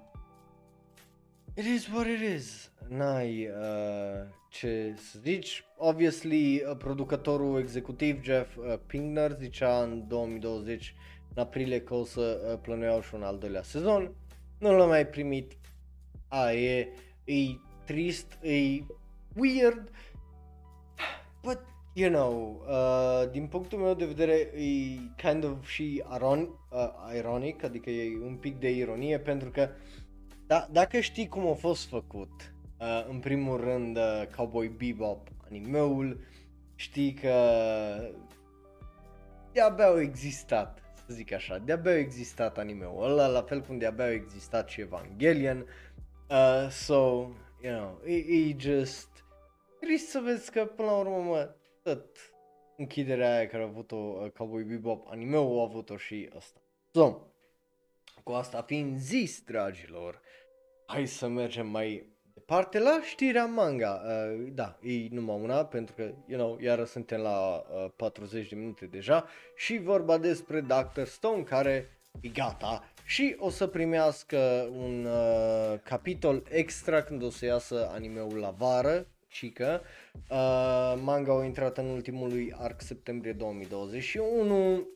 A: it is what it is. N-ai uh, ce să zici. Obviously, uh, producătorul executiv Jeff uh, Pinkner zicea în 2020, în aprilie, că o să uh, plănuiau și un al doilea sezon. Nu l-a mai primit. A, e, e trist, e weird. But you know, uh, din punctul meu de vedere e kind of și aron, uh, ironic, adică e un pic de ironie pentru că da, dacă știi cum a fost făcut, uh, în primul rând uh, Cowboy Bebop animeul, știi că de-abia au existat, să zic așa, de-abia au existat animeul ăla, la fel cum de-abia au existat și Evangelion, uh, so, you know, e, e just trist să vezi că până la urmă mă, tot închiderea aia care a avut-o uh, Cowboy Bebop anime-ul a avut-o și asta. So, cu asta fiind zis, dragilor, hai să mergem mai departe la știrea manga. Uh, da, e numai una, pentru că, you know, iară suntem la uh, 40 de minute deja și vorba despre Dr. Stone, care e gata și o să primească un uh, capitol extra când o să iasă animeul la vară, cică. Uh, manga a intrat în ultimul arc septembrie 2021.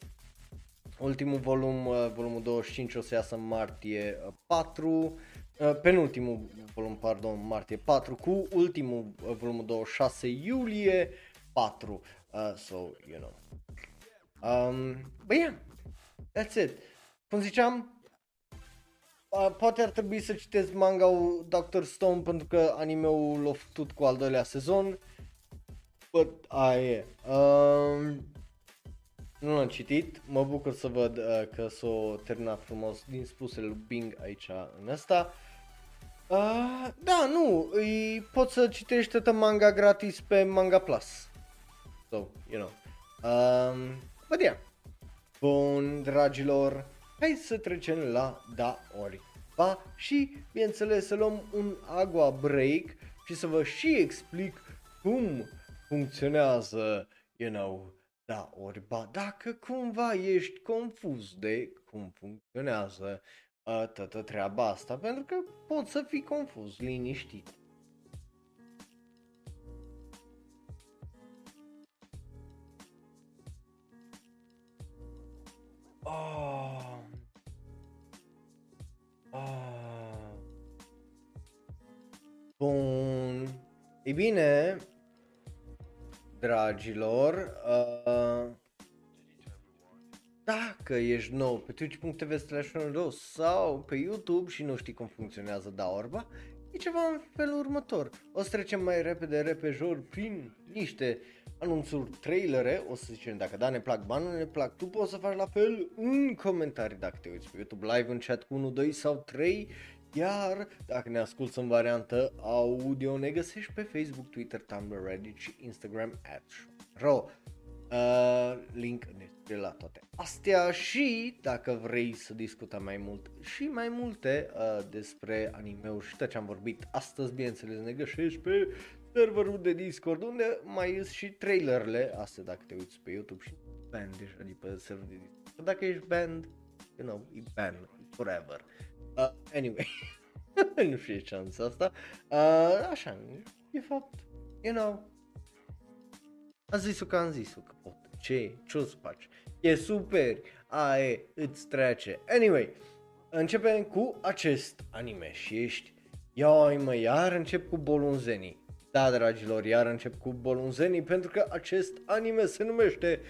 A: Ultimul volum, uh, volumul 25 o să iasă în martie 4. Uh, uh, penultimul volum, pardon, martie 4 cu ultimul uh, volumul 26 iulie 4. Uh, so, you know. Um, but yeah, that's it. Cum ziceam, poate ar trebui să citesc manga-ul Dr. Stone pentru că anime-ul l-a făcut cu al doilea sezon. But, aia e. Um, nu l-am citit, mă bucur să văd uh, că s-o terminat frumos din spusele lui Bing aici în asta. Uh, da, nu, îi, poți să citești toată manga gratis pe Manga Plus. So, you know. Um, but yeah. Bun, dragilor, hai să trecem la da ori ba și, bineînțeles, să luăm un agua break și să vă și explic cum funcționează, you know, da ori ba dacă cumva ești confuz de cum funcționează uh, toată treaba asta, pentru că poți să fii confuz, liniștit. Oh. Ah. Bun. E bine, dragilor, uh, dacă ești nou pe twitch.tv slash sau pe YouTube și nu știi cum funcționează da orba, e ceva în felul următor. O să trecem mai repede, repejor, prin niște anunțuri, trailere, o să zicem dacă da, ne plac bani, ne plac, tu poți să faci la fel în comentarii dacă te uiți pe YouTube live în chat cu 1, 2 sau 3, iar dacă ne asculti în variantă audio, ne găsești pe Facebook, Twitter, Tumblr, Reddit și Instagram at ro. Uh, link în descriere la toate astea și dacă vrei să discutăm mai mult și mai multe uh, despre anime-uri și tot ce am vorbit astăzi, bineînțeles ne găsești pe serverul de Discord unde mai sunt și trailerele astea dacă te uiți pe YouTube și band deja de pe serverul de Discord. Dacă ești band, you know, e band forever. Uh, anyway, nu știu ce am asta. Uh, așa, e fapt, you know, am zis-o că am zis-o că pot. Ce? Ce o să faci? E super, aia îți trece. Anyway, începem cu acest anime și ești Ioi mă, iar încep cu bolunzenii. Da, dragilor, iar încep cu bolunzenii pentru că acest anime se numește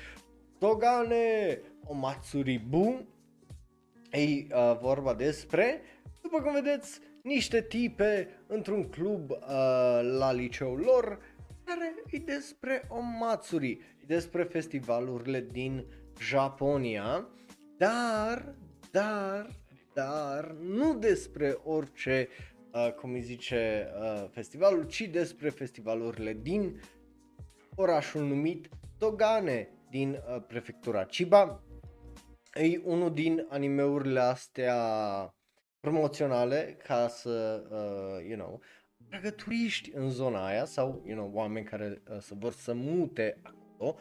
A: Togane Omatsuribu. Ei, uh, vorba despre, după cum vedeți, niște tipe într-un club uh, la liceul lor care e despre o Matsuri, e despre festivalurile din Japonia, dar, dar, dar, nu despre orice, uh, cum îi zice, uh, festivalul, ci despre festivalurile din orașul numit Togane, din uh, prefectura Chiba. E unul din animeurile astea promoționale ca să, uh, you know, tragă turiști în zona aia sau, you know, oameni care uh, să vor să mute acolo.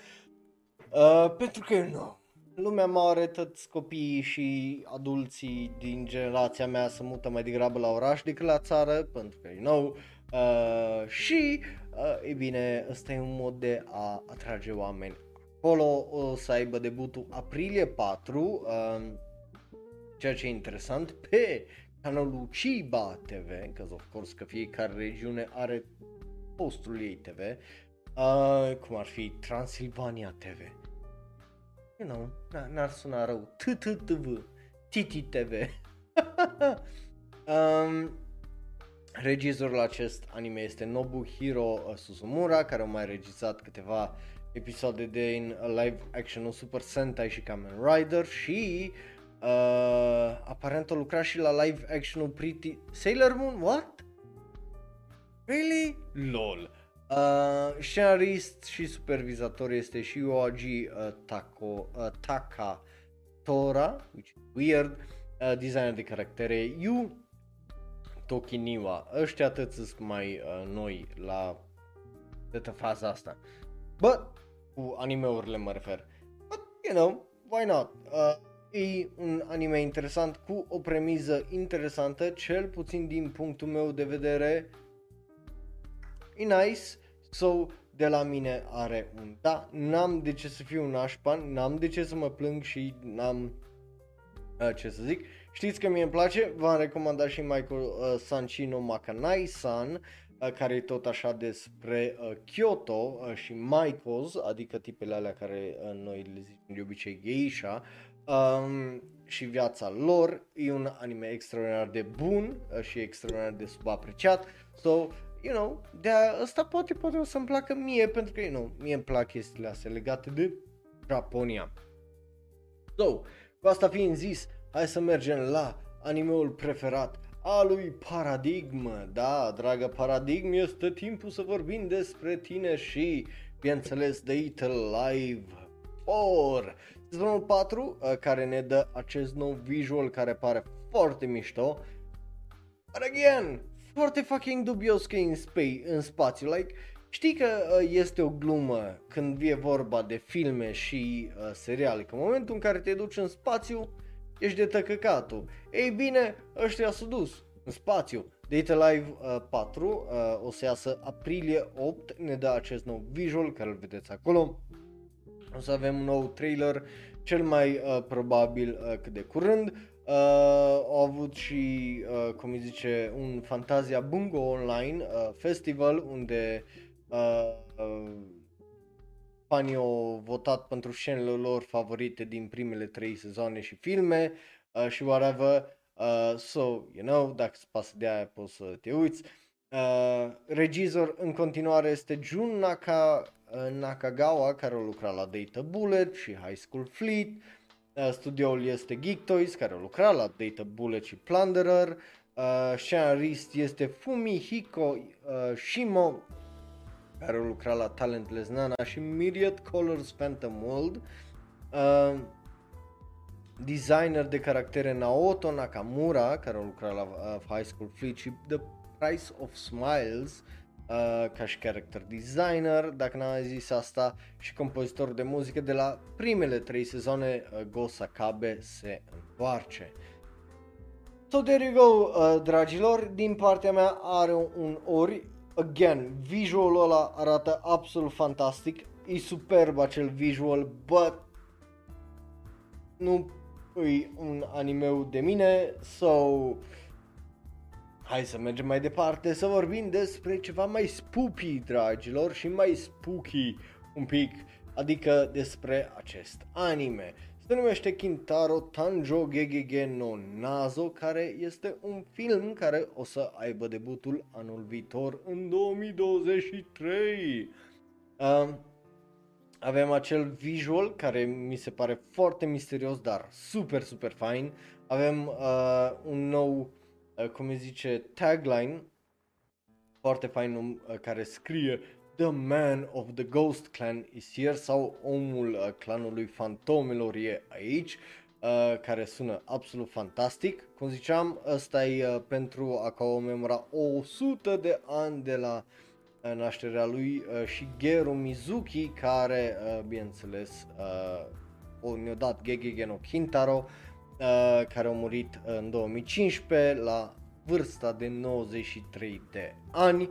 A: Uh, pentru că, you know, lumea mare, toți copiii și adulții din generația mea să mută mai degrabă la oraș decât la țară, pentru că, you know, uh, și, uh, e bine, ăsta e un mod de a atrage oameni. Acolo o să aibă debutul aprilie 4, uh, ceea ce e interesant, pe canalul Chiba TV, că of course că fiecare regiune are postul ei TV, uh, cum ar fi Transilvania TV. You know, n-ar suna rău. TTTV, TTTV. um, regizorul acest anime este Nobuhiro Suzumura, care a mai regizat câteva episoade din live action Super Sentai și Kamen Rider și uh, Uh, aparent a lucrat și la live action-ul Pretty Sailor Moon? What? Really? LOL. Uh, scenarist și supervizator este și Yoji uh, Tako, uh, Taka Tora, which is weird, uh, designer de caractere Yu Tokiniwa. Ăștia atât sunt mai uh, noi la toată faza asta. But, cu animeurile mă refer. But, you know, why not? Uh, E un anime interesant cu o premiză interesantă, cel puțin din punctul meu de vedere. E nice, so de la mine are un da, n-am de ce să fiu un așpan, n-am de ce să mă plâng și n-am uh, ce să zic. Știți că mie îmi place, v-am recomandat și Michael uh, Sanchino Makanai-san, uh, care e tot așa despre uh, Kyoto uh, și Michaels, adică tipele alea care uh, noi le zicem de obicei geisha, um, și viața lor. E un anime extraordinar de bun uh, și extraordinar de subapreciat. So, you know, de asta poate, poate o să-mi placă mie, pentru că, you know, mie îmi plac chestiile astea legate de Japonia. So, cu asta fiind zis, hai să mergem la animeul preferat a lui Paradigm. Da, dragă Paradigm, este timpul să vorbim despre tine și, bineînțeles, de It Live 4. Sezonul 4 uh, care ne dă acest nou visual care pare foarte mișto. But again, foarte fucking dubios că e în, spa- în spațiu. Like, știi că uh, este o glumă când vie vorba de filme și uh, seriale, că în momentul în care te duci în spațiu, ești de tăcăcatul. Ei bine, ăștia s-au dus în spațiu. Data Live uh, 4 uh, o să iasă aprilie 8, ne dă acest nou visual care îl vedeți acolo. O să avem un nou trailer, cel mai uh, probabil uh, cât de curând. Uh, au avut și, uh, cum îi zice, un Fantasia Bungo Online uh, festival unde uh, uh, fanii au votat pentru scenele lor favorite din primele trei sezoane și filme uh, și whatever. Uh, so, you know, dacă îți pasă de aia poți să te uiți. Uh, regizor în continuare este Jun Naka, Nakagawa, care a lucrat la Data Bullet și High School Fleet. Uh, studioul este Geek Toys, care a lucrat la Data Bullet și Plunderer. Uh, scenarist este Fumihiko uh, Shimo, care a lucrat la Talentless Nana și Myriad Colors Phantom World. Uh, designer de caractere Naoto Nakamura, care a lucrat la uh, High School Fleet și The Price of Smiles, uh, ca și character designer, dacă n-am zis asta, și compozitor de muzică de la primele trei sezoane, uh, Go Sakabe se întoarce. So there you go, uh, dragilor, din partea mea are un ori, again, visualul ăla arată absolut fantastic, e superb acel visual, but nu e un animeu de mine, so hai să mergem mai departe să vorbim despre ceva mai spooky, dragilor, și mai spooky un pic, adică despre acest anime. Se numește Kintaro Tanjo Gegege no Nazo, care este un film care o să aibă debutul anul viitor în 2023. Uh, avem acel visual care mi se pare foarte misterios, dar super, super fain. Avem uh, un nou, uh, cum îi zice, tagline foarte fain uh, care scrie The Man of the Ghost Clan is here sau omul uh, clanului fantomelor e aici. Uh, care sună absolut fantastic. Cum ziceam, ăsta e uh, pentru a comemora 100 de ani de la uh, nașterea lui uh, Shigeru Mizuki, care, uh, bineînțeles, uh, o, ne-a dat Gegege no Kintaro, uh, care a murit în 2015 la vârsta de 93 de ani.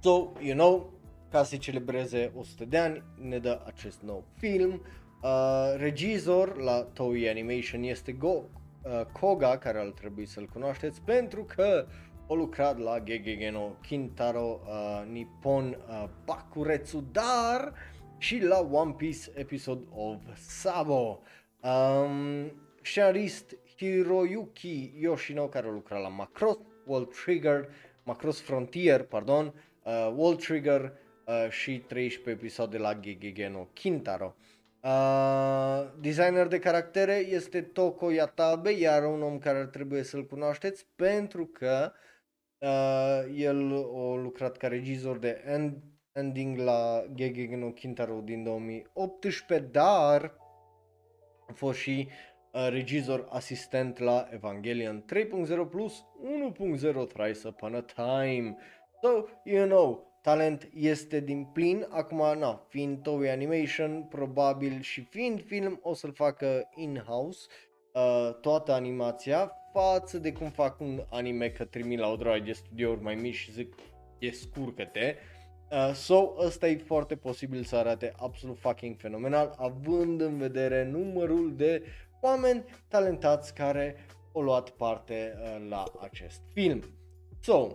A: So, you know, ca să celebreze 100 de ani, ne dă acest nou film. Uh, regizor la Toei Animation este Go uh, Koga, care ar trebui să-l cunoașteți, pentru că a lucrat la Gegege no Kintaro uh, Nippon uh, Bakuretsu, dar și la One Piece Episode of Sabo. Um, scenarist Hiroyuki Yoshino, care a lucrat la Macross, World Trigger, Macross Frontier, pardon, uh, Wall Trigger uh, și 13 episoade la Gegege no Kintaro. Uh, designer de caractere este Toko Yatabe, iar un om care ar trebui să-l cunoașteți pentru că uh, el a lucrat ca regizor de end, ending la Gegege no Kintaro din 2018, dar a fost și uh, regizor asistent la Evangelion 3.0 plus 1.0 Thrice Upon a Time. So, you know, talent este din plin, acum, na, fiind Toei Animation, probabil și fiind film, o să-l facă in-house, uh, toată animația, față de cum fac un anime că trimit la o droaie de studiouri mai mici și zic, e scurcă-te. Uh, so, ăsta e foarte posibil să arate absolut fucking fenomenal, având în vedere numărul de oameni talentați care au luat parte uh, la acest film. So,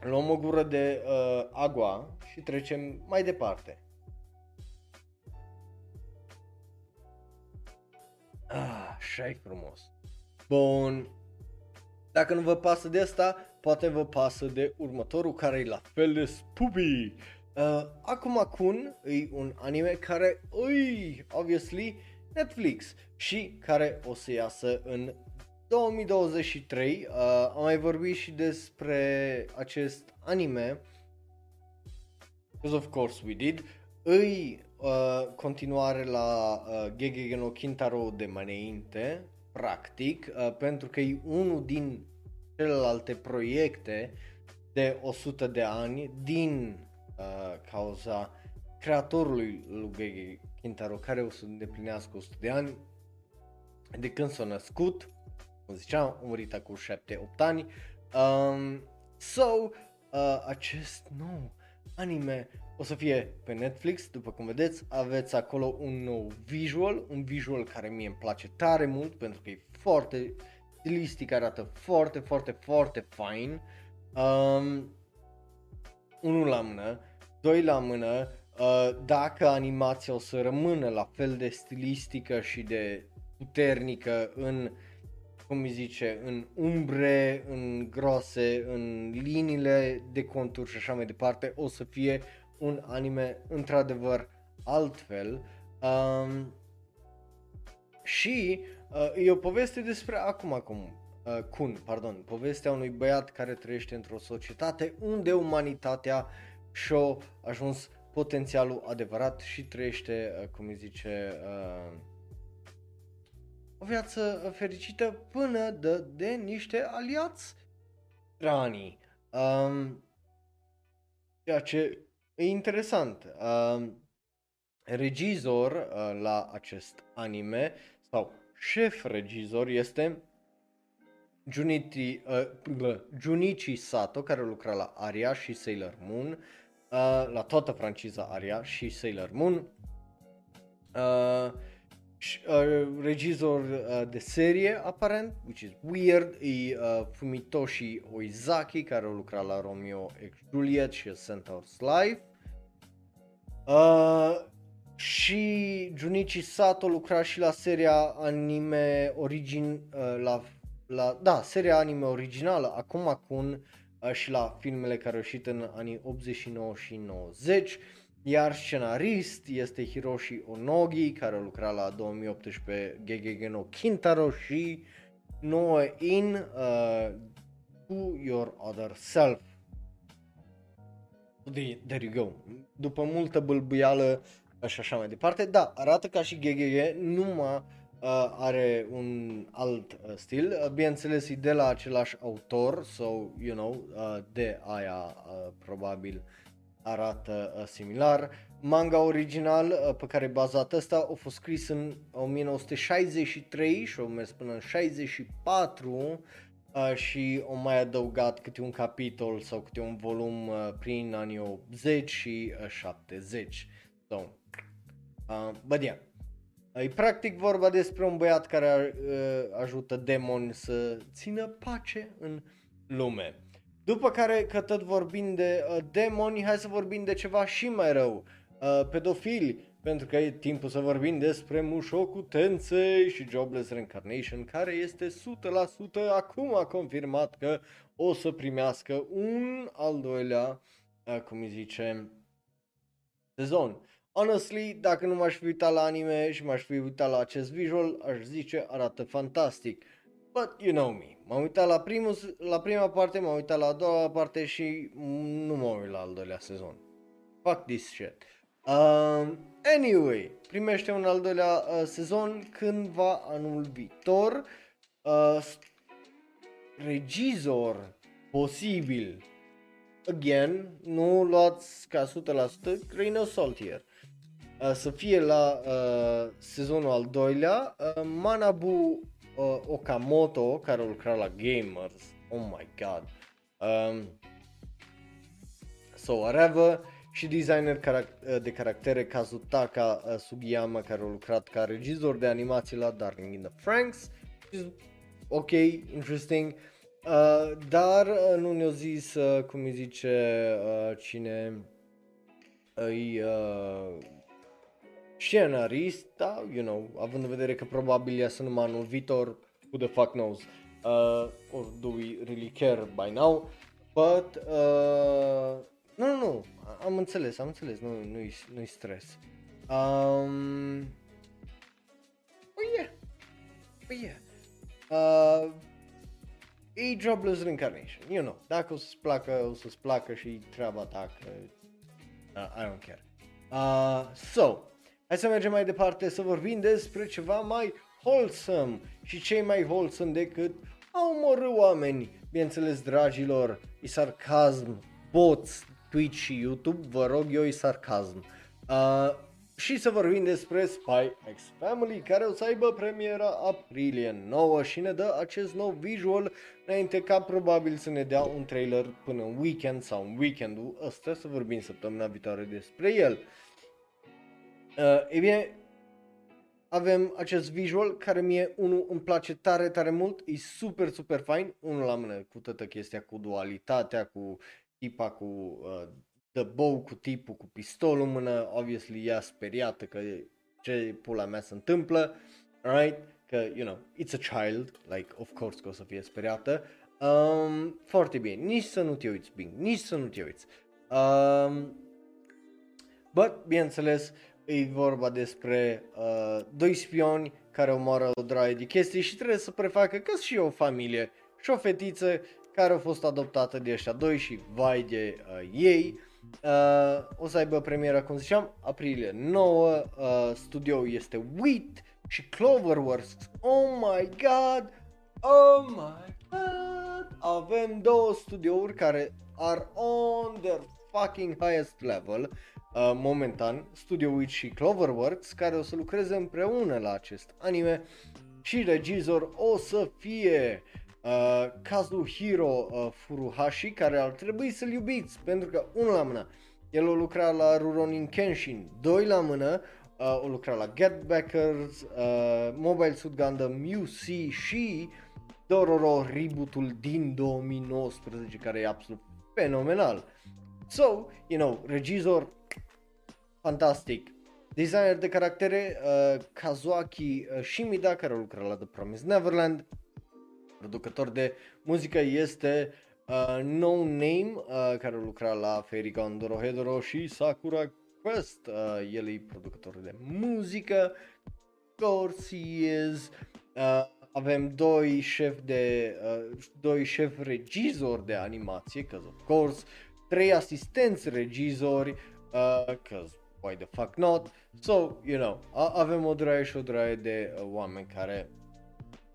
A: luăm o gură de uh, agua și trecem mai departe. Ah, așa e frumos. Bun. Dacă nu vă pasă de asta, poate vă pasă de următorul care e la fel de spoopy. Uh, Akuma Kun e un anime care, ui, obviously, Netflix și care o să iasă în 2023 uh, am mai vorbit și despre acest anime. Because of course we did. Îi uh, continuare la uh, Gegege no Kintaro de mai înainte practic uh, pentru că e unul din celelalte proiecte de 100 de ani din uh, cauza creatorului lui Gegege Kintaro care o să îndeplinească 100 de ani de când s-a născut cum ziceam, a murit acum 7-8 ani. Um, so, uh, acest nou anime o să fie pe Netflix, după cum vedeți, aveți acolo un nou visual, un visual care mie îmi place tare mult pentru că e foarte stilistic, arată foarte, foarte, foarte fain. Um, unul la mână, doi la mână, uh, dacă animația o să rămână la fel de stilistică și de puternică în cum îi zice, în umbre, în groase, în liniile de contur și așa mai departe, o să fie un anime într-adevăr altfel. Um, și uh, e o poveste despre acum acum, uh, Kun, pardon, povestea unui băiat care trăiește într-o societate unde umanitatea și-a ajuns potențialul adevărat și trăiește, uh, cum îi zice, uh, o viață fericită până de, de niște aliați stranii. Um, ceea ce e interesant. Um, regizor uh, la acest anime sau șef regizor este Junichi, uh, Junichi Sato care lucra la Aria și Sailor Moon, uh, la toată franciza Aria și Sailor Moon. Uh, uh, regizor uh, de serie, aparent, which is weird, e uh, Fumitoshi Oizaki, care a lucrat la Romeo X Juliet și A Centaur's Life. Uh, și Junichi Sato lucra și la seria anime origin, uh, la, la, da, seria anime originală, acum Kun, uh, și la filmele care au ieșit în anii 89 și 90 iar scenarist este Hiroshi Onogi, care a lucrat la 2018 Gegege no Kintaro și Noe In uh, To Your Other Self. There you go. După multă bâlbâială și așa mai departe, da, arată ca și Gegege, numai uh, are un alt uh, stil, uh, bineînțeles e de la același autor, so, you know, uh, de aia uh, probabil arată uh, similar. Manga original uh, pe care e bazat ăsta a fost scris în 1963 și a mers până în 64 uh, și o mai adăugat câte un capitol sau câte un volum uh, prin anii 80 și uh, 70. So, uh, but yeah. E practic vorba despre un băiat care uh, ajută demoni să țină pace în lume. După care, că tot vorbim de uh, demoni, hai să vorbim de ceva și mai rău, uh, pedofili, pentru că e timpul să vorbim despre Mushoku Tensei și Jobless Reincarnation, care este 100% acum a confirmat că o să primească un al doilea, uh, cum îi zice, sezon. Honestly, dacă nu m-aș fi uitat la anime și m-aș fi uitat la acest visual, aș zice arată fantastic. But you know me. M-am uitat la, primul, la prima parte, m-am uitat la a doua parte și nu m-am uitat la al doilea sezon. Fuck this shit. Uh, anyway, primește un al doilea uh, sezon cândva anul viitor. Uh, regizor posibil. Again, nu luați ca 100% grain of salt here. Uh, să fie la uh, sezonul al doilea, uh, Manabu uh, Okamoto, care a lucrat la Gamers, oh my god, um, so whatever, și designer carac- uh, de caractere Kazutaka uh, Sugiyama, care a lucrat ca regizor de animații la Darling in the Franks, ok, interesting, uh, dar uh, nu ne-a zis, uh, cum îi zice uh, cine îi uh, scenarist, da, you know, având în vedere că probabil ia să numai anul viitor, who the fuck knows, uh, or do we really care by now, but, uh, nu, nu, nu, am înțeles, am înțeles, nu, nu-i, nu-i stres. Um, oh yeah, oh yeah. Uh, e Jobless Reincarnation, you know, dacă o să-ți placă, o să-ți placă și treaba ta, că uh, I don't care. Uh, so, Hai să mergem mai departe să vorbim despre ceva mai wholesome și cei mai wholesome decât a omorâ oameni. Bineînțeles, dragilor, e sarcasm, bots, Twitch și YouTube, vă rog eu, e sarcasm. Uh, și să vorbim despre Spy X Family, care o să aibă premiera aprilie 9 și ne dă acest nou visual înainte ca probabil să ne dea un trailer până în weekend sau în weekendul ăsta, să vorbim săptămâna viitoare despre el. Uh, e bine, avem acest visual care mie unul îmi place tare, tare mult, e super, super fain, unul la mână cu toată chestia cu dualitatea, cu tipa cu uh, the bow, cu tipul cu pistolul în mână, obviously ea speriată că ce pula mea se întâmplă, right? Că, you know, it's a child, like, of course că o să fie speriată. Um, foarte bine, nici să nu te uiți, Bing, nici să nu te uiți. Um, but, bineînțeles, e vorba despre uh, doi spioni care omoară o draie de chestii și trebuie să prefacă că și o familie și o fetiță care a fost adoptată de ăștia doi și vai de uh, ei. Uh, o să aibă premiera, cum ziceam, aprilie 9, uh, studioul este WIT și Cloverworks. Oh my god! Oh my god! Avem două studiouri care are on their fucking highest level uh, momentan, Studio Witch și Cloverworks, care o să lucreze împreună la acest anime și regizor o să fie uh, Kazuhiro uh, Furuhashi, care ar trebui să-l iubiți, pentru că, unul la mână, el o lucra la Ruronin Kenshin, doi la mână, uh, o lucrat la Get Backers, uh, Mobile Suit Gundam UC și Dororo reboot-ul din 2019 care e absolut fenomenal. So, you know, regizor fantastic. Designer de caractere uh, Kazuaki uh, Shimida care a lucrat la The Promised Neverland. Producător de muzică este uh, No Name uh, care a lucrat la Fairy Gone Dorohedoro și Sakura Quest. Uh, el e producător de muzică. Of course he is. Uh, avem doi șefi de uh, doi șefi regizori de animație, cause of course, trei asistenți regizori, uh, cause why the fuck not? So, you know, a- avem o draie și o draie de uh, oameni care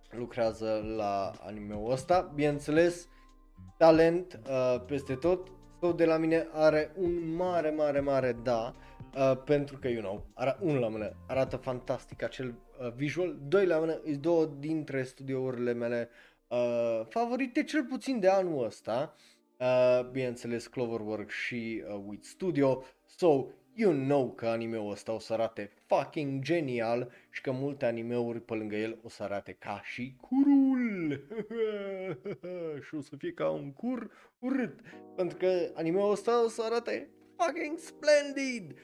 A: lucrează la anime-ul ăsta, bineînțeles, talent uh, peste tot, sau de la mine are un mare, mare, mare da, uh, pentru că, you know, ara- unul la mână arată fantastic acel uh, visual, doi la mână sunt două dintre studiourile mele uh, favorite, cel puțin de anul ăsta, uh, bineînțeles Cloverworks și uh, Wit Studio, so you know că animeul ăsta o să arate fucking genial și că multe animeuri pe lângă el o să arate ca și curul. Și o să fie ca un cur urât pentru că animeul ăsta o să arate fucking splendid.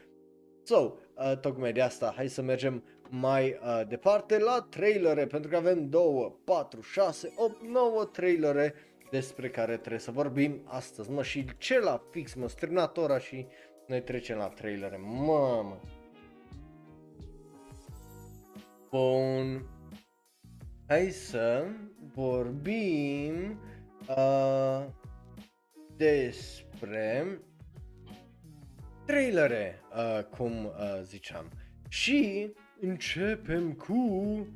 A: So, uh, tocmai de asta, hai să mergem mai uh, departe la trailere, pentru că avem 2, 4, 6, 8, 9 trailere despre care trebuie să vorbim astăzi, mă, și ce la fix, mă, strânat ora și noi trecem la trailere, mamă. Bun. Hai să vorbim uh, despre trailere, uh, cum uh, ziceam. Și începem cu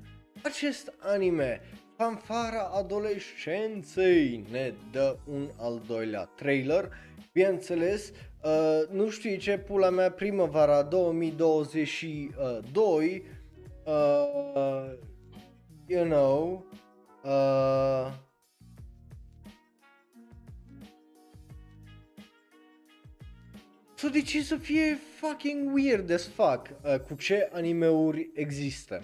A: acest anime. Fanfara adolescenței ne dă un al doilea trailer. Bineînțeles, uh, nu știu ce pula mea primăvara 2022 uh, you know uh, So de ce să fie fucking weird as fuck uh, cu ce animeuri există?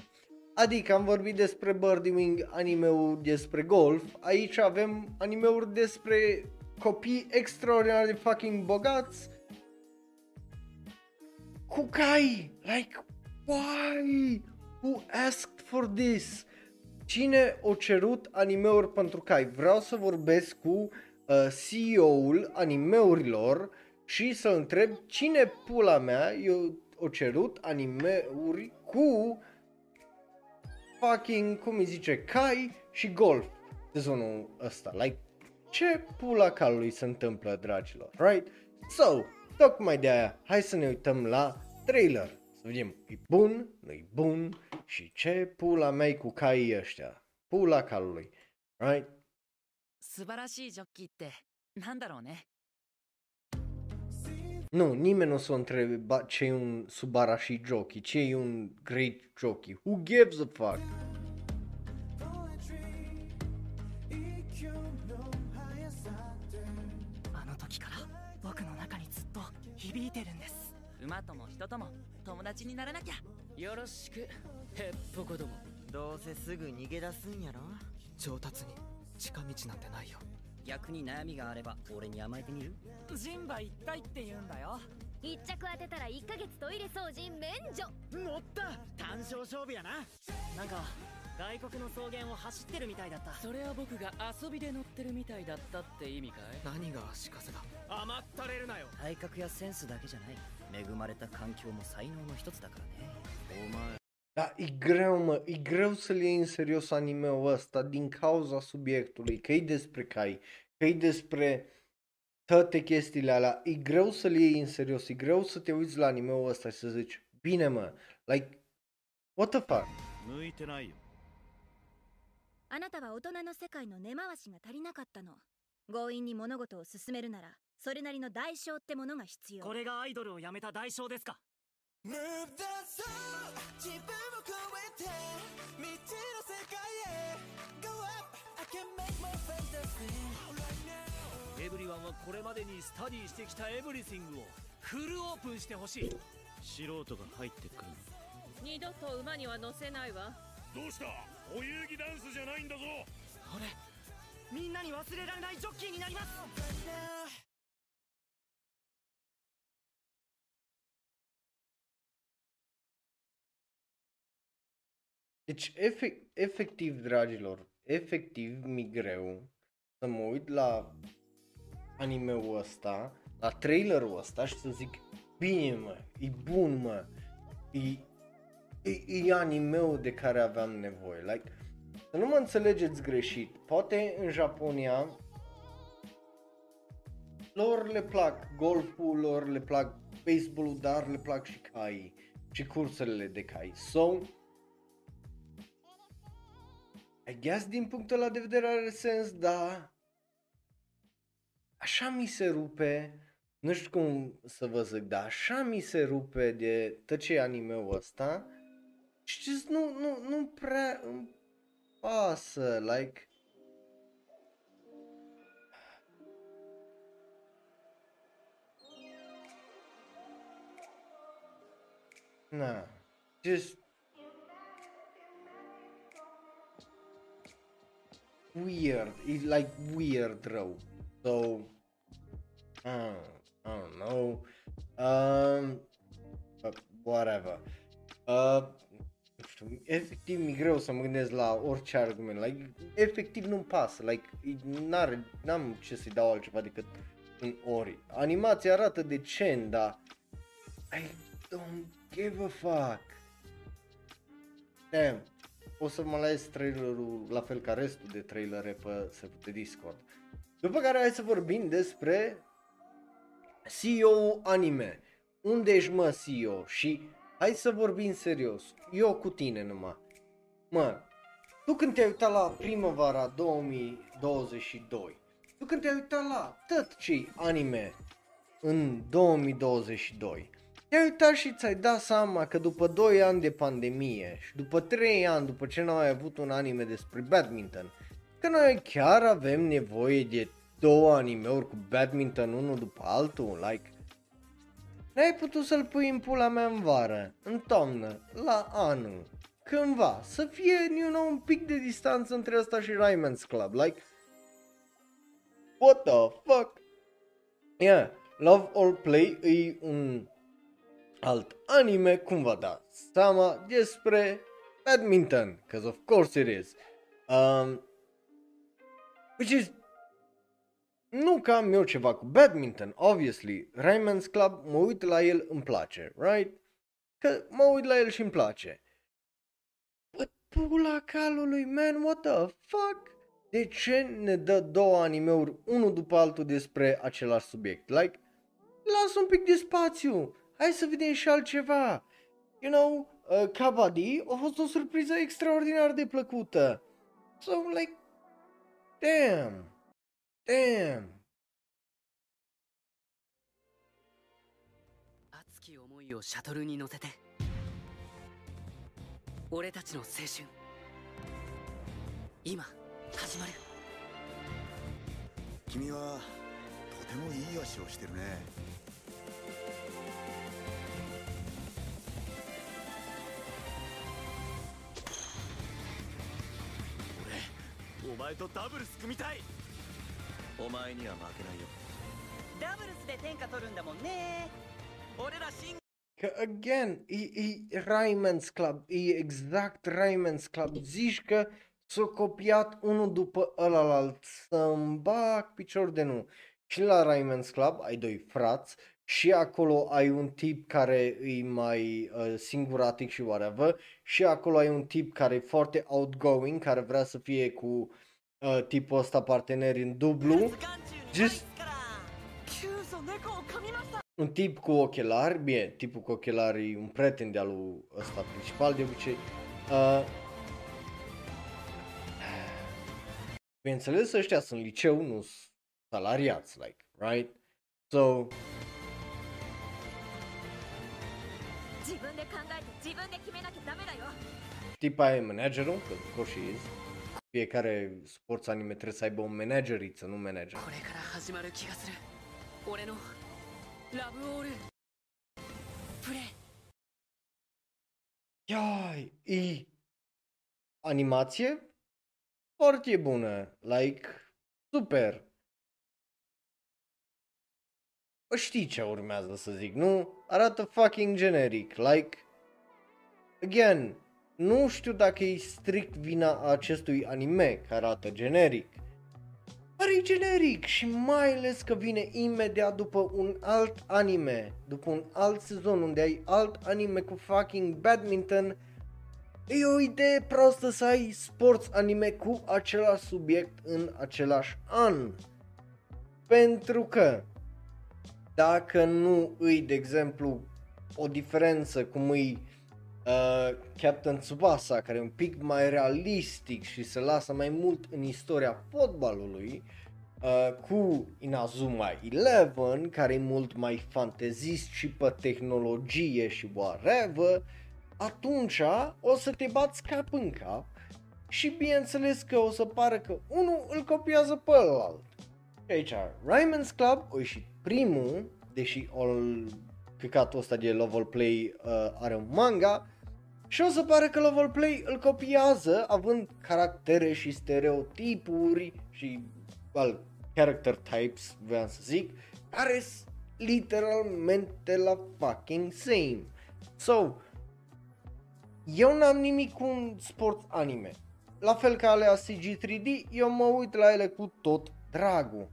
A: Adică am vorbit despre Birdie Wing, animeuri despre golf, aici avem animeuri despre copii extraordinar de fucking bogați cu cai, like, why? Who asked for this? Cine o cerut animeuri pentru cai? Vreau să vorbesc cu uh, CEO-ul animeurilor și să întreb cine pula mea eu o cerut animeuri cu fucking, cum îi zice, cai și golf sezonul ăsta. Like, ce pula calului se întâmplă, dragilor, right? So, tocmai de aia, hai să ne uităm la trailer. Să vedem, e bun, nu-i bun și ce pula mea cu caii ăștia. Pula calului, right?
B: 素晴らしいジョッキーってなんだろうね
A: Nu, nimeni nu o să o întrebe ba, ce e un Subarashi jockey, ce e un great jockey. Who gives a fuck?
C: 響いてるんです。
B: 馬とも人とも友達にならなきゃ。
D: よろしく。ヘッポコども。
E: どうせすぐ逃げ出すんやろ？
C: 上達に近道なんてないよ。
D: 逆に悩みがあれば俺に甘えてみる？
C: 人馬一体って言うんだよ。
F: 一着当てたら1ヶ月トイレ掃除免除。
E: 乗った！単勝勝負やな。
C: なんか外国の草原を走ってるみたいだった
D: それは僕が遊びで乗ってるみたいだったって意味かい
C: 何が足かせだ
E: 甘ったれるなよ
D: 体格やセンスだけじゃない恵まれた環境も才能の一つだからねお前
A: Da, e greu, mă, e greu să-l iei în serios anime-ul ăsta din cauza subiectului, că e despre cai, că e despre toate chestiile alea, e greu să-l iei în serios, e greu să te uiți la anime-ul ăsta și să zici, bine mă, like, what the fuck?
G: 向いてないよ
F: あなたは大人の世界の根回しが足りなかったの。強引に物事を進めるならそれなりの代償ってものが必要。
C: これがアイドルをやめた代償ですか。エブリワンはこれまでにスタディしてきたエブリシングをフルオープンしてほしい。
G: 素人が入ってくる二度と馬には乗せないわ。
H: どうした？お遊戯ダンスじゃないんだぞ
E: 俺みんなに忘れられないジョッキーになります
A: Deci, efect, efectiv, dragilor, efectiv mi greu să mă uit la anime-ul ăsta, la trailerul ăsta și să zic, bine mă, e bun mă, e, e, e anime-ul de care aveam nevoie. Like, să nu mă înțelegeți greșit, poate în Japonia lor le plac golful, lor le plac baseballul, dar le plac și cai și cursele de cai. So, I guess din punctul ăla de vedere are sens, dar așa mi se rupe, nu știu cum să vă zic, dar așa mi se rupe de tot ce e anime-ul ăsta și just nu, nu, nu prea îmi pasă, like, Na, just weird. It's like weird rău. So, I don't, I don't know. Um, but whatever. Uh, știu, efectiv mi greu să mă gândesc la orice argument. Like, efectiv nu-mi pasă. Like, n-are, n-am ce să-i dau altceva decât un ori. Animația arată decent, dar I don't give a fuck. Damn. O să mă ales trailerul la fel ca restul de trailere pe serverul de Discord. După care hai să vorbim despre CEO anime. Unde ești mă CEO? Și hai să vorbim serios. Eu cu tine numai. Mă, tu când te-ai uitat la primăvara 2022, tu când te-ai uitat la tot ce anime în 2022, te-ai uitat și ți-ai dat seama că după 2 ani de pandemie și după 3 ani după ce n-ai avut un anime despre badminton, că noi chiar avem nevoie de două anime-uri cu badminton unul după altul, like, n-ai putut să-l pui în pula mea în vară, în toamnă, la anul, cândva, să fie, you know, un pic de distanță între ăsta și Rayman's Club, like, what the fuck? Yeah, Love or Play e un alt anime, cum vă dați seama, despre badminton, because of course it is. Um, which is nu că am eu ceva cu badminton, obviously, Rayman's Club, mă uit la el, îmi place, right? Că mă uit la el și îmi place. But pula calului, man, what the fuck? De ce ne dă două animeuri, unul după altul despre același subiect? Like, lasă un pic de spațiu, hai să vedem și altceva. You know, uh, Kabaddi a fost o surpriză extraordinar de plăcută. So, like, damn, damn.
C: 熱き思いをシャトルに乗せて。俺たちの青春。今始まる。
I: 君はとてもいい足をしてるね。
E: 俺お前とダブルス組みたい
D: お前には負けないよ
C: ダブルスで天下取るんだもんね俺らシン
A: Că, again, e, e Rayman's Club, e exact Rayman's Club. Zici că s-a copiat unul după ălalt, să-mi bag picior de nu. Și la Rayman's Club ai doi frați și acolo ai un tip care e mai uh, singuratic și whatever și acolo ai un tip care e foarte outgoing, care vrea să fie cu uh, uh, tipul ăsta partener în dublu. Just un tip cu ochelari, bine, tipul cu ochelari e un prieten de-al lui ăsta principal de obicei. Uh, bineînțeles, ăștia sunt liceu, nu salariați, like, right? So, tipa e managerul, că of course she is fiecare sport anime trebuie să aibă un manageriță, nu manager. Iai, e animație foarte bună, like, super. Știi ce urmează să zic, nu? Arată fucking generic, like, again, nu știu dacă e strict vina acestui anime care arată generic. Dar e generic și mai ales că vine imediat după un alt anime, după un alt sezon unde ai alt anime cu fucking badminton, e o idee prostă să ai sports anime cu același subiect în același an. Pentru că dacă nu îi, de exemplu, o diferență cum îi uh, Captain Tsubasa, care e un pic mai realistic și se lasă mai mult în istoria fotbalului, uh, cu Inazuma Eleven, care e mult mai fantezist și pe tehnologie și whatever, atunci o să te bați cap în cap și bineînțeles că o să pară că unul îl copiază pe ălalt. Și aici, Ryman's Club o ieșit primul, deși all căcatul ăsta de Level Play uh, are un manga, și o să pare că Level Play îl copiază având caractere și stereotipuri și well, character types, vreau să zic, care sunt literalmente la fucking same. So, eu n-am nimic cu un sport anime. La fel ca alea CG 3D, eu mă uit la ele cu tot dragul.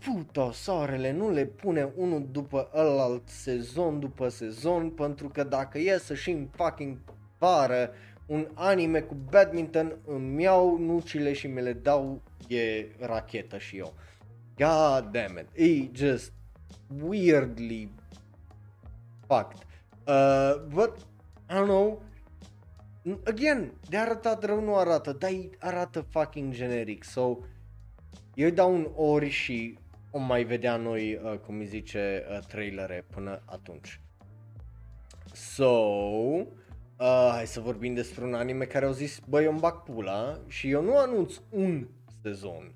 A: Ah, puto, soarele, nu le pune unul după ălalt sezon după sezon, pentru că dacă e să și în fucking vară un anime cu badminton, îmi iau nucile și mi le dau e rachetă și eu. God damn it, e just weirdly fucked. Uh, but, I don't know, again, de arătat rău nu arată, dar arată fucking generic, so eu îi dau un ori și o mai vedea noi, uh, cum îi zice, uh, trailere până atunci. So, uh, hai să vorbim despre un anime care au zis, băi, eu îmi bag pula și eu nu anunț un sezon,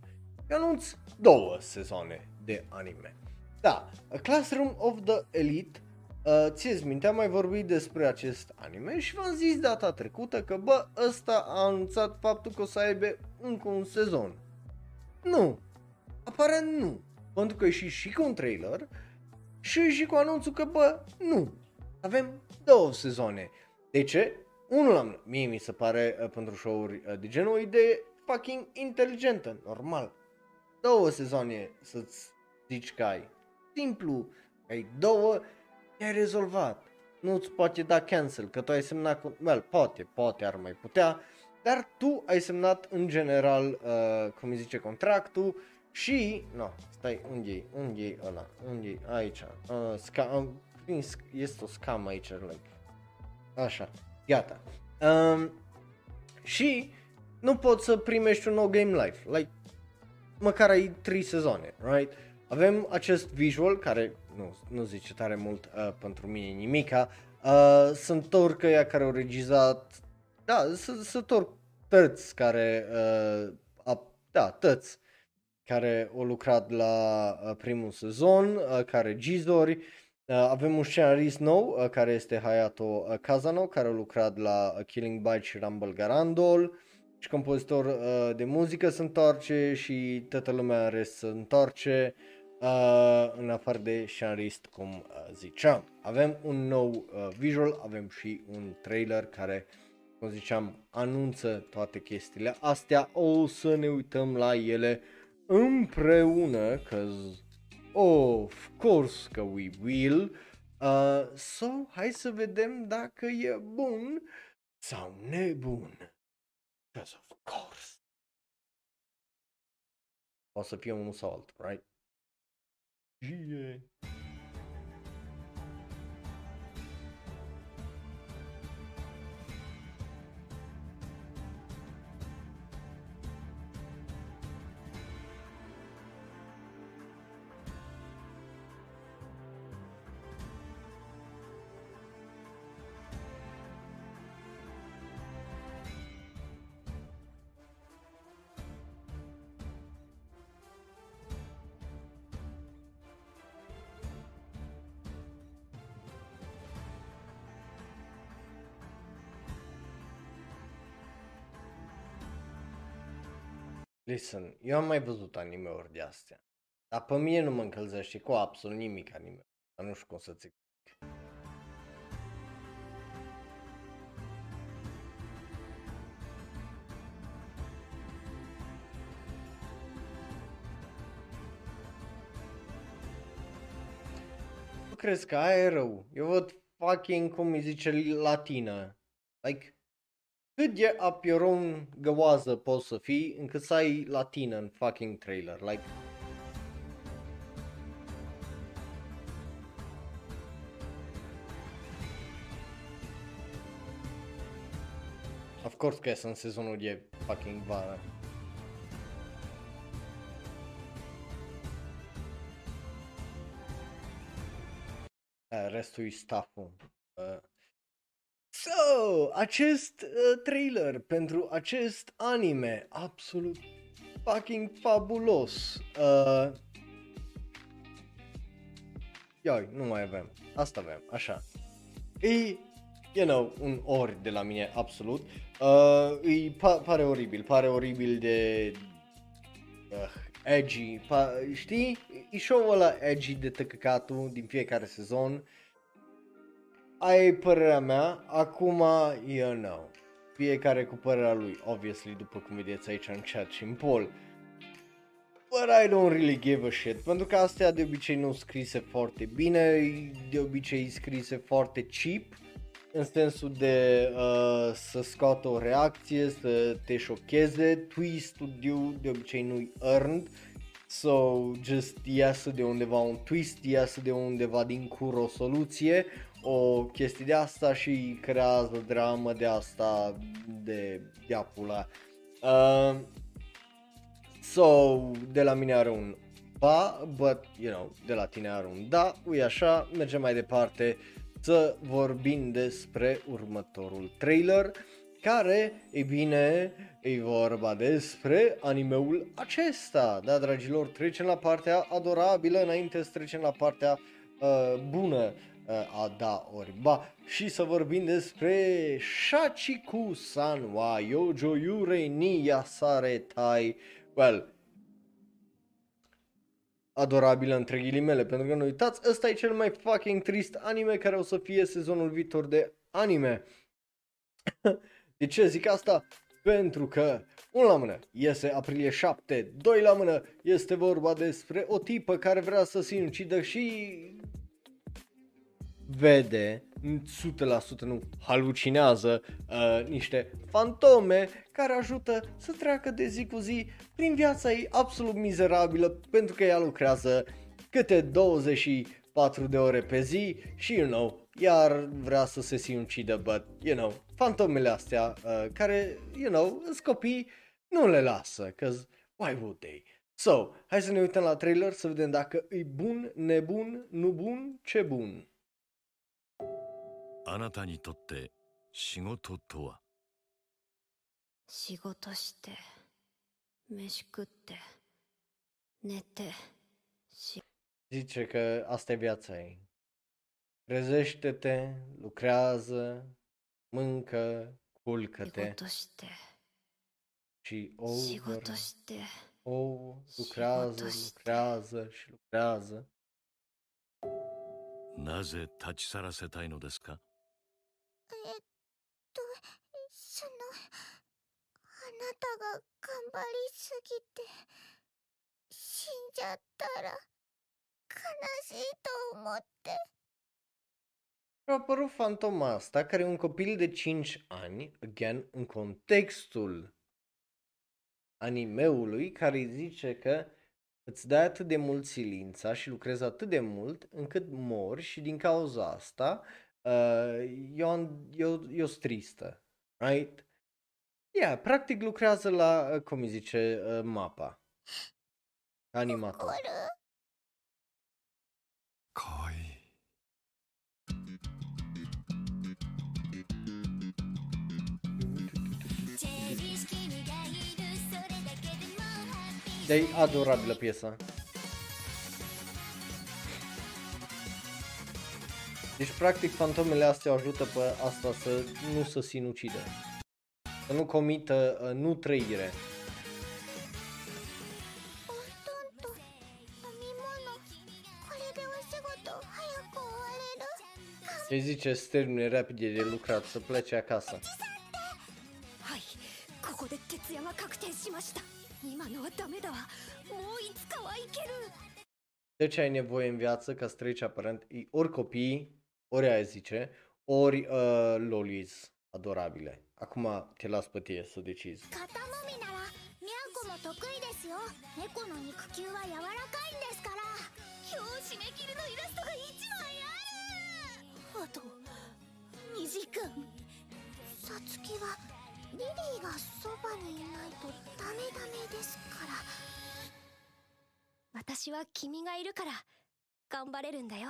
A: eu anunț două sezoane de anime. Da, A Classroom of the Elite, uh, ți minte, am mai vorbit despre acest anime și v-am zis data trecută că, bă, ăsta a anunțat faptul că o să aibă încă un sezon. Nu, aparent nu, pentru că e și, și cu un trailer și și cu anunțul că, bă, nu, avem două sezoane. De ce? Unul am, mie mi se pare uh, pentru show-uri uh, de genul o idee fucking inteligentă, normal. Două sezoane să-ți zici că ai. Simplu, ai două, ai rezolvat. Nu-ți poate da cancel, că tu ai semnat cu... Well, poate, poate ar mai putea, dar tu ai semnat în general, uh, cum îi zice, contractul și... No, stai, unde unde ăla? unde Aici. Uh, sca, uh, este o scam aici, like. Așa, gata. Um, și nu poți să primești un nou game life. Like, măcar ai 3 sezoane, right? Avem acest visual care nu, nu zice tare mult uh, pentru mine nimica. Uh, sunt torcă care au regizat, da, sunt torc tăți care, uh, a, da, tăți care au lucrat la uh, primul sezon, uh, care gizori. Uh, avem un scenarist nou uh, care este Hayato uh, Kazano care a lucrat la uh, Killing Bite și Rumble Garandol și compozitor uh, de muzică se întoarce și toată lumea în rest se întoarce uh, în afară de scenarist cum uh, ziceam. Avem un nou uh, visual, avem și un trailer care cum ziceam anunță toate chestiile astea. O să ne uităm la ele împreună, cause of course că we will. Uh, so, hai să vedem dacă e bun sau nebun. Because of course. O să fie unul sau altul, right? Yeah. Listen, eu am mai văzut anime-uri de astea. Dar pe mine nu mă încălzește cu absolut nimic anime. Dar nu știu cum să zic. Nu crezi că aia e rău? Eu văd fucking, cum îi zice, latină. Like, cât de up your own găoază poți să fii încât să ai latină în fucking trailer. Like, Of course că sunt sezonul de fucking vară. Uh, restul e staff-ul. Uh. So, acest uh, trailer pentru acest anime absolut fucking fabulos. Uh, Ioi, nu mai avem. Asta avem, așa. E, you know, un ori de la mine, absolut. Uh, îi pa- pare oribil, pare oribil de uh, edgy, pa- știi? E show-ul ăla edgy de tăcăcatul din fiecare sezon. Aia e părerea mea, acum, you know, fiecare cu părerea lui, obviously, după cum vedeți aici în chat și în poll. But I don't really give a shit, pentru că astea de obicei nu scrise foarte bine, de obicei scrise foarte cheap, în sensul de uh, să scoată o reacție, să te șocheze, twist-ul de, de obicei nu-i earned, so just iasă de undeva un twist, iasă de undeva din cur o soluție, o chestie de asta și creează dramă de asta de diapula. Uh, so, de la mine are un ba, but, you know, de la tine are un da, ui așa, mergem mai departe să vorbim despre următorul trailer, care, e bine, e vorba despre animeul acesta. Da, dragilor, trecem la partea adorabilă înainte să trecem la partea uh, bună uh, a da ori ba și să vorbim despre Shachiku San wa Yojo Yurei ni Yasare Tai. Well, adorabilă între ghilimele, pentru că nu uitați, ăsta e cel mai fucking trist anime care o să fie sezonul viitor de anime. de ce zic asta? Pentru că, unul la mână, iese aprilie 7, doi la mână, este vorba despre o tipă care vrea să se ucidă și vede, 100% nu halucinează, uh, niște fantome care ajută să treacă de zi cu zi prin viața ei absolut mizerabilă pentru că ea lucrează câte 24 de ore pe zi și, you know, iar vrea să se sinucidă, but, you know, fantomele astea uh, care, you know, sunt copii, nu le lasă, cause why would they? So, hai să ne uităm la trailer să vedem dacă e bun, nebun, nu bun, ce bun.
H: あなたにとって仕事とは
F: 仕事して飯食って寝てし
A: Zice că asta e viața ei. Trezește-te, lucrează, mâncă,
F: 仕
A: culcă-te
F: 事して
A: și
F: 仕
A: over,
F: 事して
A: over, lucrează, lucrează și lucrează.
H: なぜ立ち去らせたいのですか
F: えっとそのあなたが頑張りすぎて死んじゃったら悲しいと思って
A: Și a apărut fantoma asta, care e un copil de 5 ani, again, în contextul animeului, care îi zice că îți dai atât de mult silința și lucrezi atât de mult încât mori și din cauza asta uh, eu, eu, eu sunt tristă, right? Yeah, practic lucrează la, uh, cum îi zice, uh, mapa. Animator.
H: Kawaii.
A: Dar adorabilă piesa. Deci, practic, fantomele astea ajută pe asta să nu se sinucide. Să nu comită uh, nu trăire. Ce zice să termine rapid de lucrat, să plece acasă.
F: ここで徹夜が確定しました今のはダメだわもういつかはいける
A: Deci ai nevoie în viață ca să treci aparent? Ori copiii ori aia zice, ori uh, lolis adorabile. Acum te las pe tine să decizi.
F: 肩もみならミャンコも得意ですよ猫の肉球は柔らかいんですから今日締め切りのイラストが1枚あるあと2時間さつきはリリーがそばにいないとダメダメですから私は君がいるから頑張れるんだよ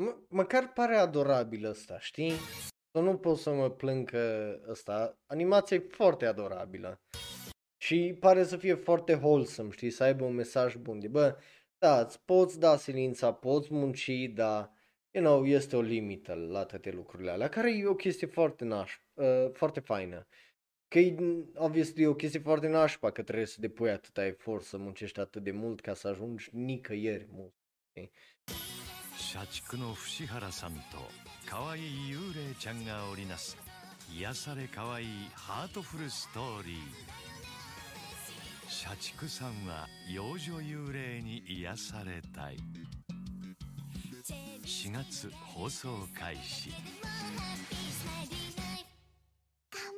A: M- măcar pare adorabil ăsta, știi? Să nu pot să mă plâng că ăsta, animația e foarte adorabilă. Și pare să fie foarte wholesome, știi? Să aibă un mesaj bun de, bă, da, îți poți da silința, poți munci, dar, you know, este o limită la toate lucrurile alea, care e o chestie foarte naș, uh, foarte faină. Că e, obviously, e o chestie foarte nașpa că trebuie să depui atâta efort, să muncești atât de mult ca să ajungi nicăieri mult. știi?
H: 社畜の伏原さんと可愛い幽霊ちゃんが織りなす癒され可愛いハートフルストーリー。社畜さんは幼女幽霊に癒されたい。4月放送開始。
F: 頑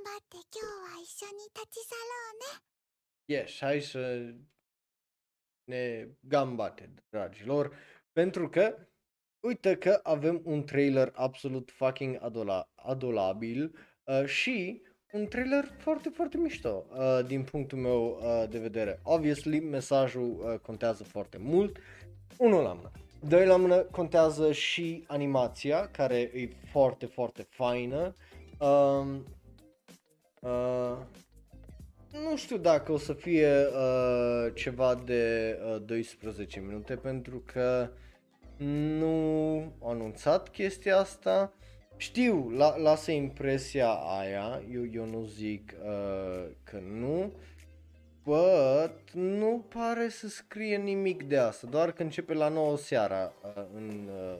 F: 張って今日は一緒に立ち去ろうね。
A: Yes, hai să ne gambate, dragilor, pentru că uite că avem un trailer absolut fucking adola- adolabil uh, și un trailer foarte, foarte mișto uh, din punctul meu uh, de vedere. Obviously, mesajul uh, contează foarte mult, unul la mână. Doi la mână contează și animația, care e foarte, foarte faină. Um, uh, nu știu dacă o să fie uh, ceva de uh, 12 minute pentru că nu au anunțat chestia asta. Știu, la, lasă impresia aia, eu, eu nu zic uh, că nu, but nu pare să scrie nimic de asta, doar că începe la 9 seara uh, în uh,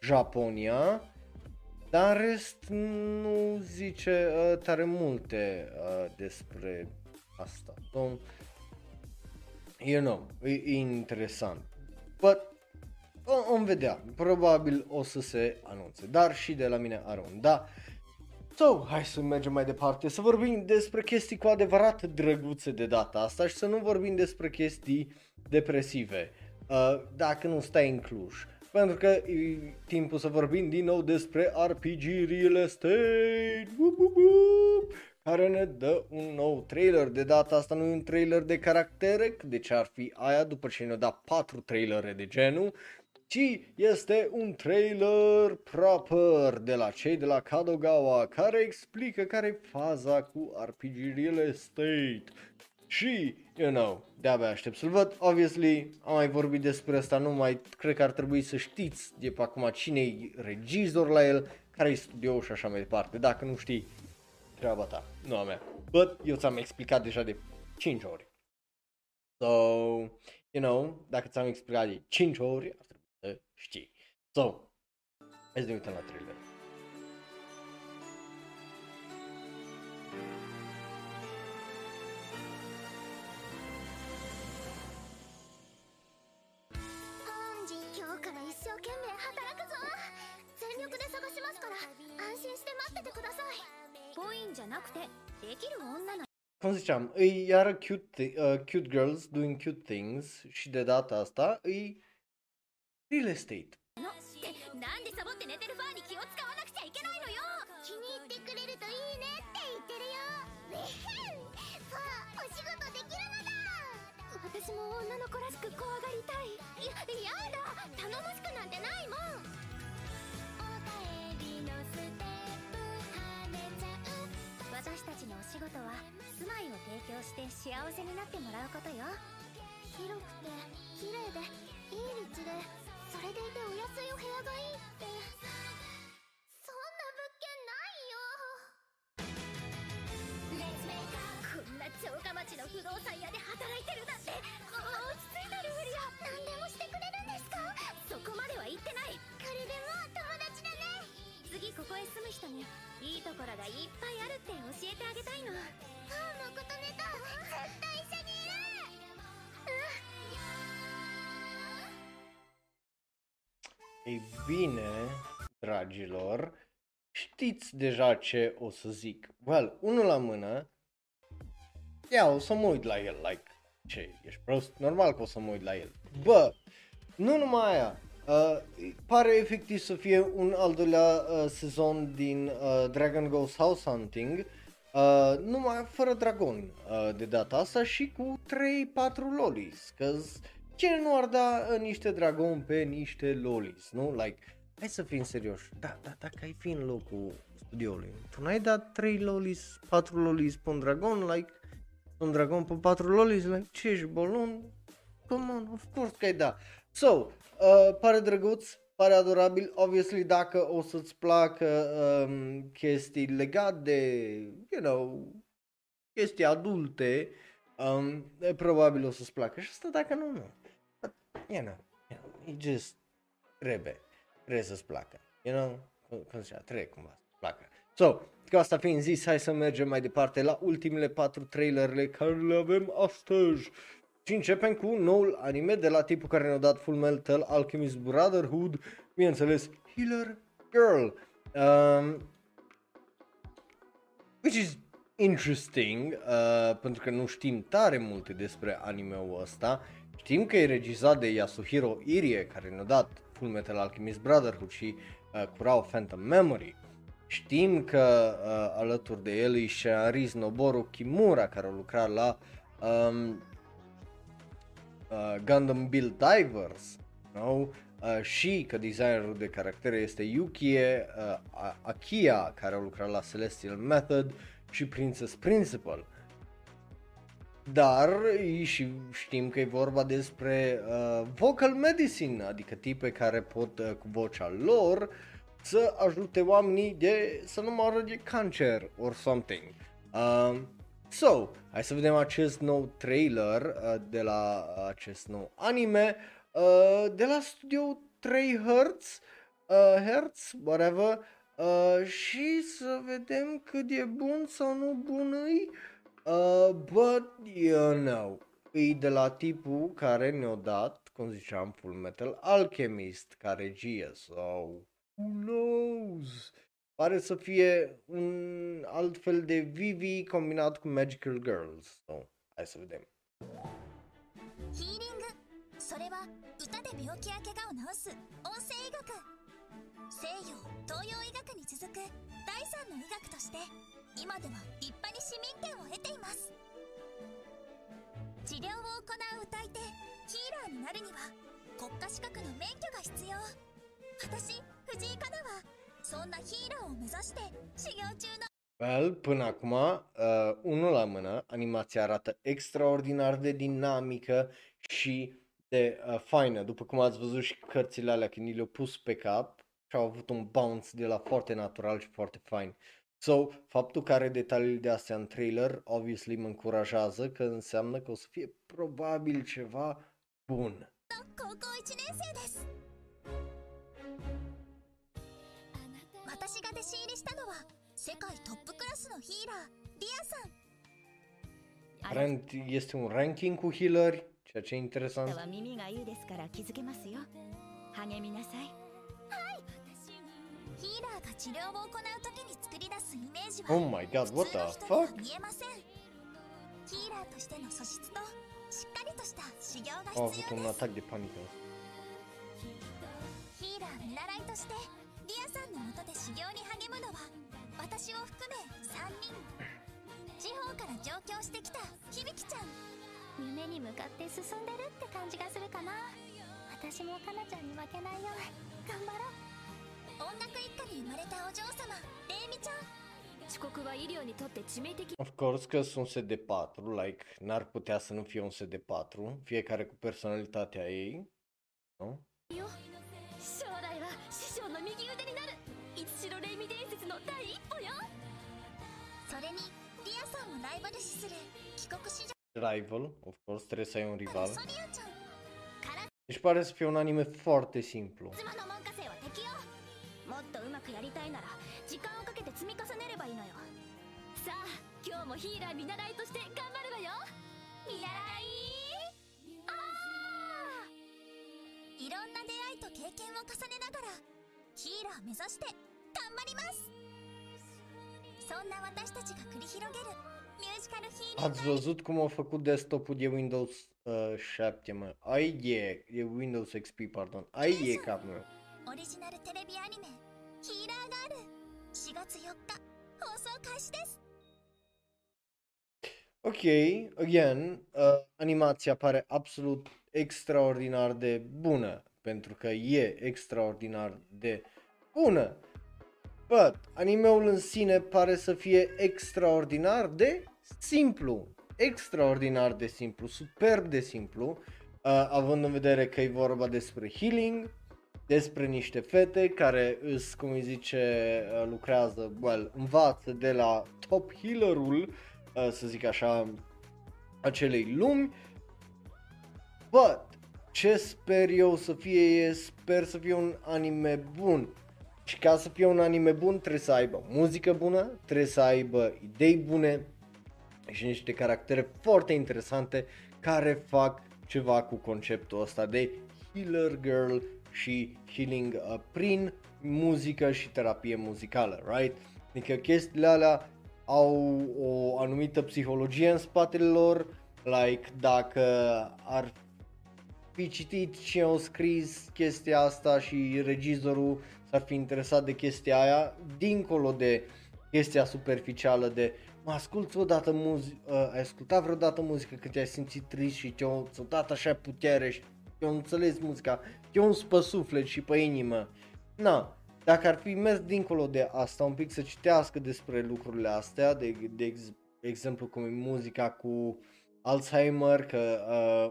A: Japonia, dar în rest nu zice uh, tare multe uh, despre asta. So, you know, e, e interesant. But o- vom vedea, probabil o să se anunțe, dar și de la mine are un da. So, hai să mergem mai departe, să vorbim despre chestii cu adevărat drăguțe de data asta și să nu vorbim despre chestii depresive, uh, dacă nu stai în Cluj. Pentru că e timpul să vorbim din nou despre RPG Real Estate, Wup, wup, wup, care ne dă un nou trailer. De data asta nu e un trailer de caractere, de ce ar fi aia după ce ne-au dat patru trailere de genul, ci este un trailer proper de la cei de la Kadogawa care explică care e faza cu RPG Real Estate. Și, you know, de-abia aștept să-l văd. Obviously, am mai vorbit despre asta, nu mai cred că ar trebui să știți de pe acum cine e regizor la el, care e studio și așa mai departe. Dacă nu știi, treaba ta, nu a mea. But, eu ți-am explicat deja de 5 ori. So, you know, dacă ți-am explicat de 5 ori, ar trebui să știi. So, hai să ne uităm la trailer.
F: 本日今日から一生懸命働くぞ全力で探しますから安心して待っててくださいボインじゃなくてできる女の
A: Cum ziceam, e iară cute, thi- uh, cute girls doing cute things și de data asta e real estate.
F: ってなんでサボって寝てるファンに気を使わなくちゃいけないのよ！気に入ってくれるといいねって言ってるよ。ねえファンお仕事できるのだ私も女の子らしく怖がりたい。いややだ頼もしくなんてないもん。おかえりのステップ跳ねちゃう私たちのお仕事は住まいを提供して幸せになってもらうことよ。広くて綺麗でいい立地で。それでいてお安いお部屋がいいって。そんな物件ないよ。
J: こんな城下町の不動産屋で働いてるなんて。落
F: ち着いてるふりは何でもしてくれるんですか？
J: そこまでは言ってない。
F: 彼でも友達だね。
J: 次ここへ住む人にいいところがいっぱいあるって教えてあげたい
A: Ei bine, dragilor, știți deja ce o să zic. Well, unul la mână, ia, o să mă uit la el, like, ce, ești prost? Normal că o să mă uit la el. Bă, nu numai aia, uh, pare efectiv să fie un al doilea uh, sezon din uh, Dragon Ghost House Hunting, uh, numai fără dragon uh, de data asta și cu 3-4 lolis, că cine nu ar da uh, niște dragon pe niște lolis, nu? Like, hai să fim serioși, da, da, dacă ai fi în locul studioului, tu n-ai dat 3 lolis, 4 lolis pe un dragon, like, un dragon pe 4 lolis, like, ce ești bolon? Come on, of course că ai da. So, uh, pare drăguț, pare adorabil, obviously dacă o să-ți placă um, chestii legate de, you know, chestii adulte, um, probabil o să-ți placă și asta dacă nu, nu. But, you know, you know, it just trebuie, trebuie să-ți placă, you know, cum, cum zicea, trebuie cumva să-ți placă. So, cu asta fiind zis, hai să mergem mai departe la ultimele patru trailerele care le avem astăzi. Și începem cu noul anime de la tipul care ne-a dat Full Metal Alchemist Brotherhood, bineînțeles, Healer Girl. Um, which is interesting, uh, pentru că nu știm tare multe despre animeul ăsta. Știm că e regizat de Yasuhiro Irie, care ne-a dat Full Metal Alchemist Brotherhood și uh, Kurao Phantom Memory. Știm că uh, alături de el e și Riz Noboru Kimura, care a lucrat la um, uh, Gundam Build Divers, no? Uh, și că designerul de caractere este Yukie uh, Akia, care a lucrat la Celestial Method și Princess Principal. Dar și știm că e vorba despre uh, vocal medicine, adică tipe care pot uh, cu vocea lor să ajute oamenii de să nu moară de cancer or something. Uh, so, hai să vedem acest nou trailer uh, de la acest nou anime uh, de la studio 3 Hertz, uh, Hertz, whatever, uh, și să vedem cât e bun sau nu bun îi. Uh, but, you know, e de la tipul care ne-a dat, cum ziceam, Full Metal Alchemist, care regie, so, who knows? Pare să fie un alt fel de Vivi combinat cu Magical Girls, so, hai să vedem.
F: ヒーリングそれは歌で病気や怪我を治す音声医学西洋東洋医学に続く第三の医学として 今では立派に市民権を得ています治療を行う歌い手ヒーラーになるには国家資格の免許が必要私藤井香奈はそんなヒーラーを目指して修行中の
A: Well, până acum, uh, unul la mână, animația arată extraordinar de dinamică și de uh, faină, după cum ați văzut și cărțile alea când le-au pus pe cap și au avut un bounce de la foarte natural și foarte fain. So, faptul că are detaliile de astea în trailer, obviously mă încurajează că înseamnă că o să fie probabil ceva bun. Rant este un ranking cu healeri, ceea ce e interesant.
F: ヒーラーが治療を行う時に作り出すイメージは
A: Oh my god, what the fuck?
F: 見えません。ヒーラーとしての素質としっかりとした修行が必要です。
A: atac de panică.
F: ヒーラー見習いとしてリアさんのもとで修行に励むのは私を含め3人。地方から上京してきた響ちゃん。夢に向かって進んでるって感じがするかな。私もかなちゃんに負けないよう頑張ろう 音楽一家に生まれたお嬢様レイミちゃん
J: 遅刻は医療にとって致命的
A: Of course că sunt set de 4, like, n-ar putea să nu fie un set de 4, fiecare cu personalitatea ei, nu?
J: 将来は師匠の右腕になるいつしろレイミ伝説の第一歩よ
F: それにリアさんをライバル視する帰国子女
A: Rival, of course, trebuie să ai un rival.
F: ソリアちゃんから
A: Deci pare să fie un anime foarte simplu.
J: くやりたいなら時間をかけて積み重ねればいいのよさあ今日もヒーラー見習いとして頑張るわよ
F: 見習いあーいろんな出会いと経験を重ねながらーラー目指して頑張りますそんな私たちが繰り広げるミュージカルヒーリング
A: Ați văzut cum au făcut desktop-ul de Windows uh, 7, mă? Ai e, e Windows XP, pardon. Ai e cap meu.
F: オリジナルテレビアニメ「ヒーラーガール」4月4日放送開始です
A: Ok, again, uh, animația pare absolut extraordinar de bună, pentru că e extraordinar de bună. But, animeul în sine pare să fie extraordinar de simplu. Extraordinar de simplu, superb de simplu, uh, având în vedere că e vorba despre healing, despre niște fete care îs, cum îi zice, uh, lucrează, well, învață de la top healerul, uh, să zic așa, acelei lumi. But, ce sper eu să fie, e, sper să fie un anime bun. Și ca să fie un anime bun trebuie să aibă muzică bună, trebuie să aibă idei bune și niște caractere foarte interesante care fac ceva cu conceptul ăsta de healer girl și healing uh, prin muzică și terapie muzicală, right? Adică chestiile alea au o anumită psihologie în spatele lor, like dacă ar fi citit și au scris chestia asta și regizorul s-ar fi interesat de chestia aia, dincolo de chestia superficială de mă asculti odată muzică, uh, ai ascultat vreodată muzică că te-ai simțit trist și te-a ți-a dat așa putere și te-a înțeles muzica, te-a uns pe suflet și pe inimă. Na, dacă ar fi mers dincolo de asta un pic să citească despre lucrurile astea, de, de ex, exemplu cum e muzica cu Alzheimer, că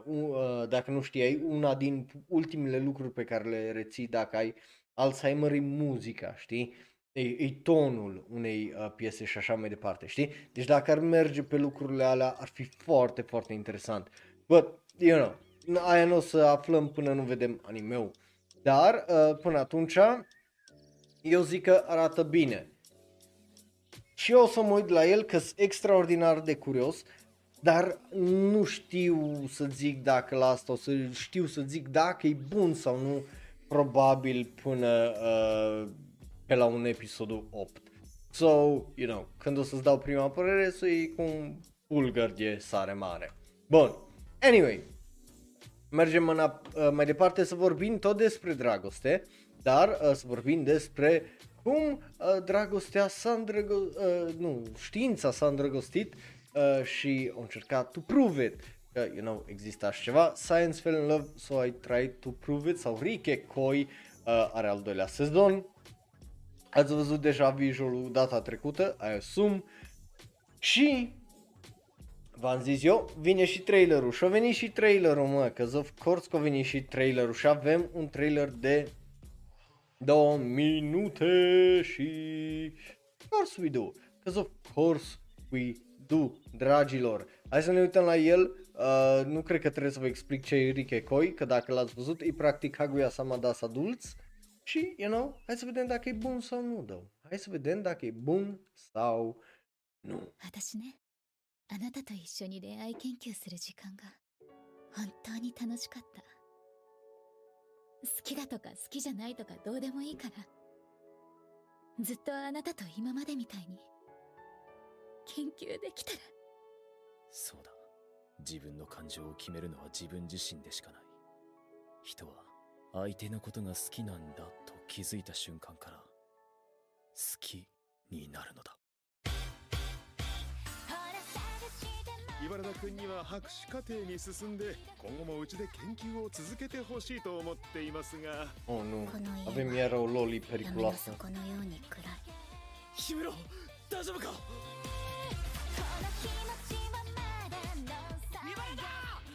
A: uh, uh, dacă nu știai, una din ultimele lucruri pe care le reții dacă ai Alzheimer e muzica, știi? E, e tonul unei uh, piese și așa mai departe, știi? Deci dacă ar merge pe lucrurile alea, ar fi foarte, foarte interesant. But, you know, aia nu o să aflăm până nu vedem animeul. Dar, uh, până atunci, eu zic că arată bine. Și eu o să mă uit la el că sunt extraordinar de curios, dar nu știu să zic dacă la asta o să știu să zic dacă e bun sau nu, probabil până uh, pe la un episodul 8. So, you know, când o să-ți dau prima părere, să iei cu un pulgăr de sare mare. Bun, anyway, mergem în, uh, mai departe să vorbim tot despre dragoste, dar uh, să vorbim despre cum uh, dragostea s-a îndrăgostit, uh, nu, știința s-a îndrăgostit uh, și au încercat to prove it. Că, you know, există așa ceva, Science Fell in Love, so I tried to prove it, sau Rike Koi uh, are al doilea sezon. Ați văzut deja visualul data trecută, I assume. Și V-am zis eu, vine și trailerul și a venit și trailerul mă, că of course că a venit și trailerul și avem un trailer de două minute și of course we do, because of course we do, dragilor. Hai să ne uităm la el, uh, nu cred că trebuie să vă explic ce e Rike Koi, că dacă l-ați văzut, e practic Kaguya Sama Das adulți și, you know, hai să vedem dacă e bun sau nu, dă. Hai să vedem dacă e bun sau nu.
J: あなたと一緒に恋愛研究する時間が本当に楽しかった。好きだとか好きじゃないとかどうでもいいから。ずっとあなたと今までみたいに研究できたら。
K: そうだ。自分の感情を決めるのは自分自身でしかない。人は相手のことが好きなんだと気づいた瞬間から好きになるのだ。
L: 茨田君には博士課程に進んで今後もうちで研究を続けてほしいと思っていますが。
A: Oh nu, avem iar o loli
J: 闇の
A: periculoasă.
J: 底のように暗い
K: ヒムロ大丈夫か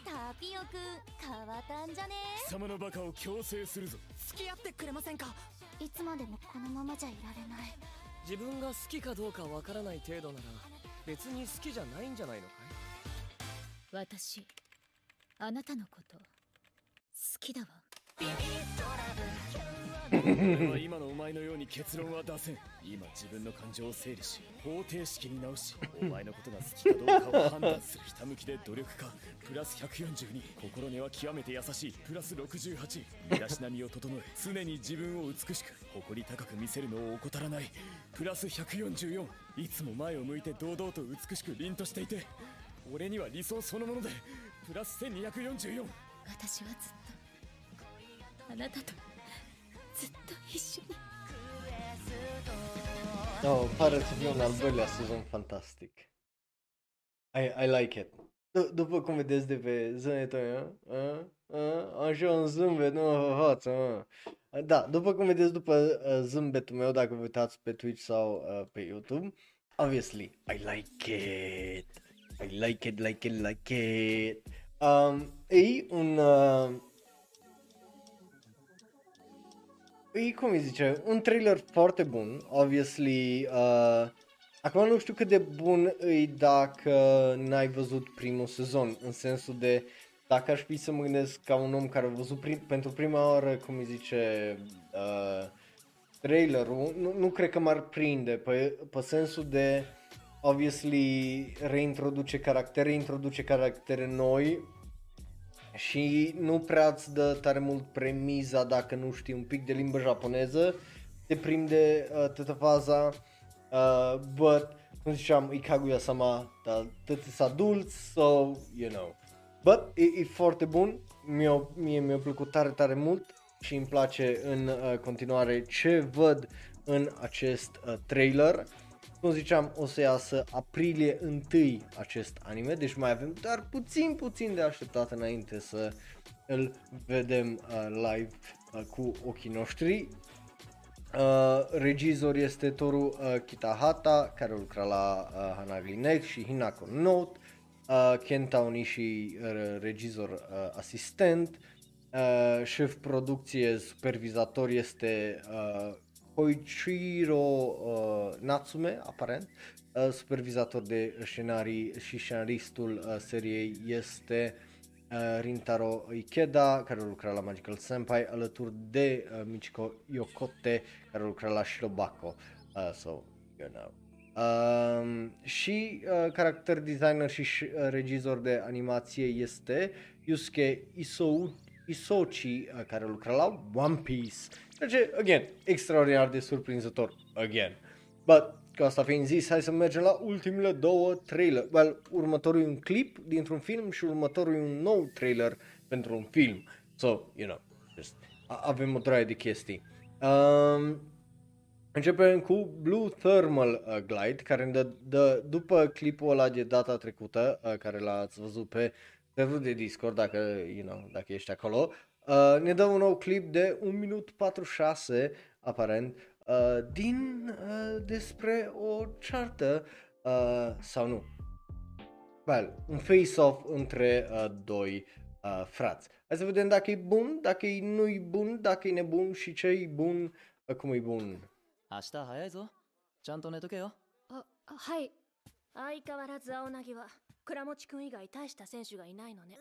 J: タピオくん変わったんじゃね
K: 貴様のバカを強制するぞ
E: 付き合ってくれませんか
J: いつまでもこのままじゃいられない
M: 自分が好きかどうかわからない程度なら別に好きじゃないんじゃないのかい
J: 私あなたのこと好きだわ。
K: 今のお前のように結論は出せん。今自分の感情を整理し方程式に直しお前のことが好きかどうかを判断するひたむきで努力家プラス142心根は極めて優しい。プラス68身だしなみを整え常に自分を美しく誇り高く見せるのを怠らない。プラス144いつも前を向いて堂々と美しく凛としていて俺には理想そのものでプラス1244
J: 私はずっとあなたとずっと一緒に
A: No, pare să fie un al doilea sezon fantastic. I, I like it. D- după cum vedeți de pe zânetul meu, a, a, așa un zâmbet, nu o față, mă. Da, după cum vedeți după uh, zâmbetul meu, dacă vă uitați pe Twitch sau uh, pe YouTube, obviously, I like it. I like it, like it, like it. Um, e un... Uh, e, cum îi zice, un trailer foarte bun, obviously, uh, acum nu știu cât de bun îi dacă n-ai văzut primul sezon, în sensul de dacă aș fi să mă gândesc ca un om care a văzut prim, pentru prima oară, cum îi zice, uh, trailerul, nu, nu cred că m-ar prinde, pe, pe sensul de, obviously, reintroduce caractere, introduce caractere noi, și nu prea îți dă tare mult premiza dacă nu știi un pic de limbă japoneză, te prinde uh, toată faza, uh, but, cum ziceam, e Kaguya-sama, dar toți sunt adulți, so, you know. But, e, e foarte bun, mie, mie mi-a plăcut tare, tare mult și îmi place în uh, continuare ce văd în acest uh, trailer. Cum ziceam, o să iasă aprilie 1 acest anime, deci mai avem doar puțin, puțin de așteptat înainte să îl vedem uh, live uh, cu ochii noștri. Uh, regizor este Toru uh, Kitahata, care lucra la uh, Hanagli Next și Hinako Note. Uh, Kenta Onishi, uh, regizor uh, asistent. Uh, șef producție, supervizator este uh, Koichiro uh, Natsume, aparent, uh, supervizator de scenarii și scenaristul uh, seriei este uh, Rintaro Ikeda, care lucra la Magical Senpai, alături de uh, Michiko Yokote, care lucra la Shirobako. Uh, so, you know. Um, și uh, character designer și uh, regizor de animație este Yusuke Isou, Isochi, uh, care lucra la One Piece. Deci, again, extraordinar de surprinzător, again. But, ca asta fiind zis, hai să mergem la ultimele două trailer. Well, următorul e un clip dintr-un film și următorul e un nou trailer pentru un film. So, you know, just, a- avem o draie de chestii. Um, Începem cu Blue Thermal uh, Glide, care ne dă, dă, după clipul ăla de data trecută, uh, care l-ați văzut pe serverul de Discord, dacă, you know, dacă ești acolo, uh, ne dă un nou clip de 1 minut 46, aparent, uh, din uh, despre o ceartă, uh, sau nu, well, un face-off între uh, doi uh, frați. Hai să vedem dacă e bun, dacă e nu-i bun, dacă e nebun și ce e bun, uh, cum e bun.
D: 明日早いぞちゃんと寝とけよ
N: あはい相変わらず青凪は倉持君以外大した選手がいないのね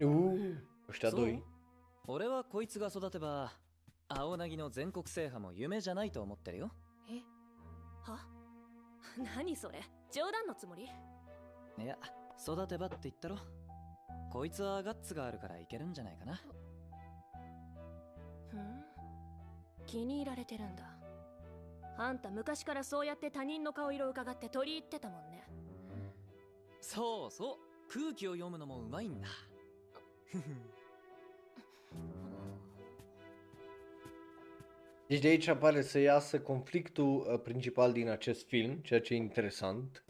A: Uh, ăștia
D: そう
A: doi.
D: 俺はこいつが育てば青凪の全国制覇も夢じゃないと思ってるよ。
N: え？は？何それ？冗談のつもり？
D: いや育てばって言ったろ。こいつはガッツがあるからいけるんじゃないかな。
N: ふん？気に入られてるんだ。あんた昔からそうやって他人の顔色を伺って取り入ってたもんね。
D: そうそう。空気を読むのもうまいんだ
A: Deci de aici apare să iasă conflictul uh, principal din acest film, ceea ce e interesant.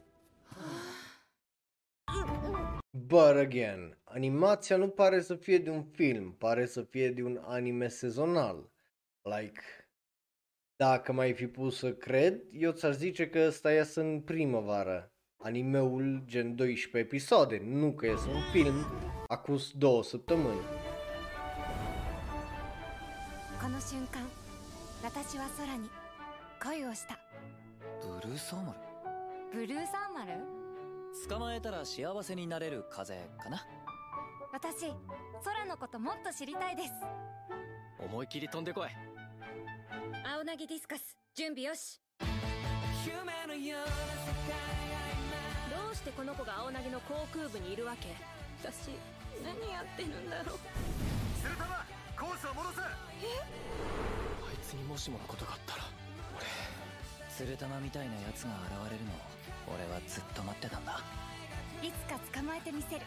A: But again, animația nu pare să fie de un film, pare să fie de un anime sezonal. Like, dacă mai fi pus să cred, eu ți-aș zice că ăsta iasă în primăvară. Animeul gen 12 episoade, nu că iasă un film acus două săptămâni.
F: この瞬間私は空に恋をした。
D: ブルーサーマル？
F: ブルーサンマル？
D: 捕まえたら幸せになれる風かな？
F: 私空のこともっと知りたいです。
K: 思い切り飛んでこい。
G: 青凪ディスカス準備よし。
N: どうしてこの子が青凪の航空部にいるわけ？私何やってるんだろう？
E: スルタマコースを戻す
N: え？
M: あいつにもしものことがあったら俺
D: 鶴玉みたいなやつが現れるのを俺はずっと待ってたんだ。
F: いつか捕まえてみせる。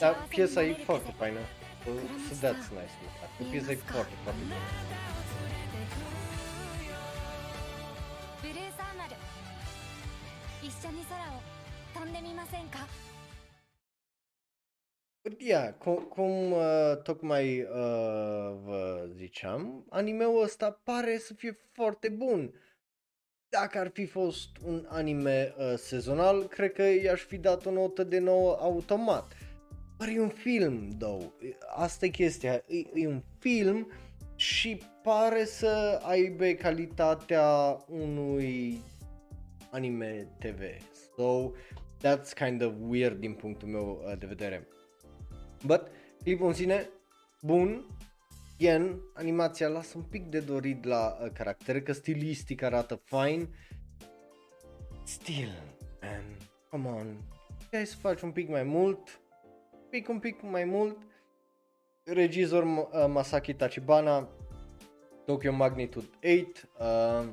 A: Dar piesa e foarte faină. So that's nice. e foarte, foarte bună.
F: ブルーサーマル一緒に空を飛んでみませんか？
A: Ia, cum, cum uh, tocmai uh, vă ziceam, animeul ăsta pare să fie foarte bun. Dacă ar fi fost un anime uh, sezonal, cred că i-aș fi dat o notă de 9 automat. Dar e un film, though. Asta e chestia. E, e un film și pare să aibă calitatea unui anime TV. So, that's kind of weird din punctul meu uh, de vedere. But, clipul în sine, bun, Again, animația lasă un pic de dorit la uh, caractere, că stilistic arată fine. Still, man, come on, hai să faci un pic mai mult, un pic, un pic mai mult. Regizor uh, Masaki Tachibana, Tokyo Magnitude 8, uh,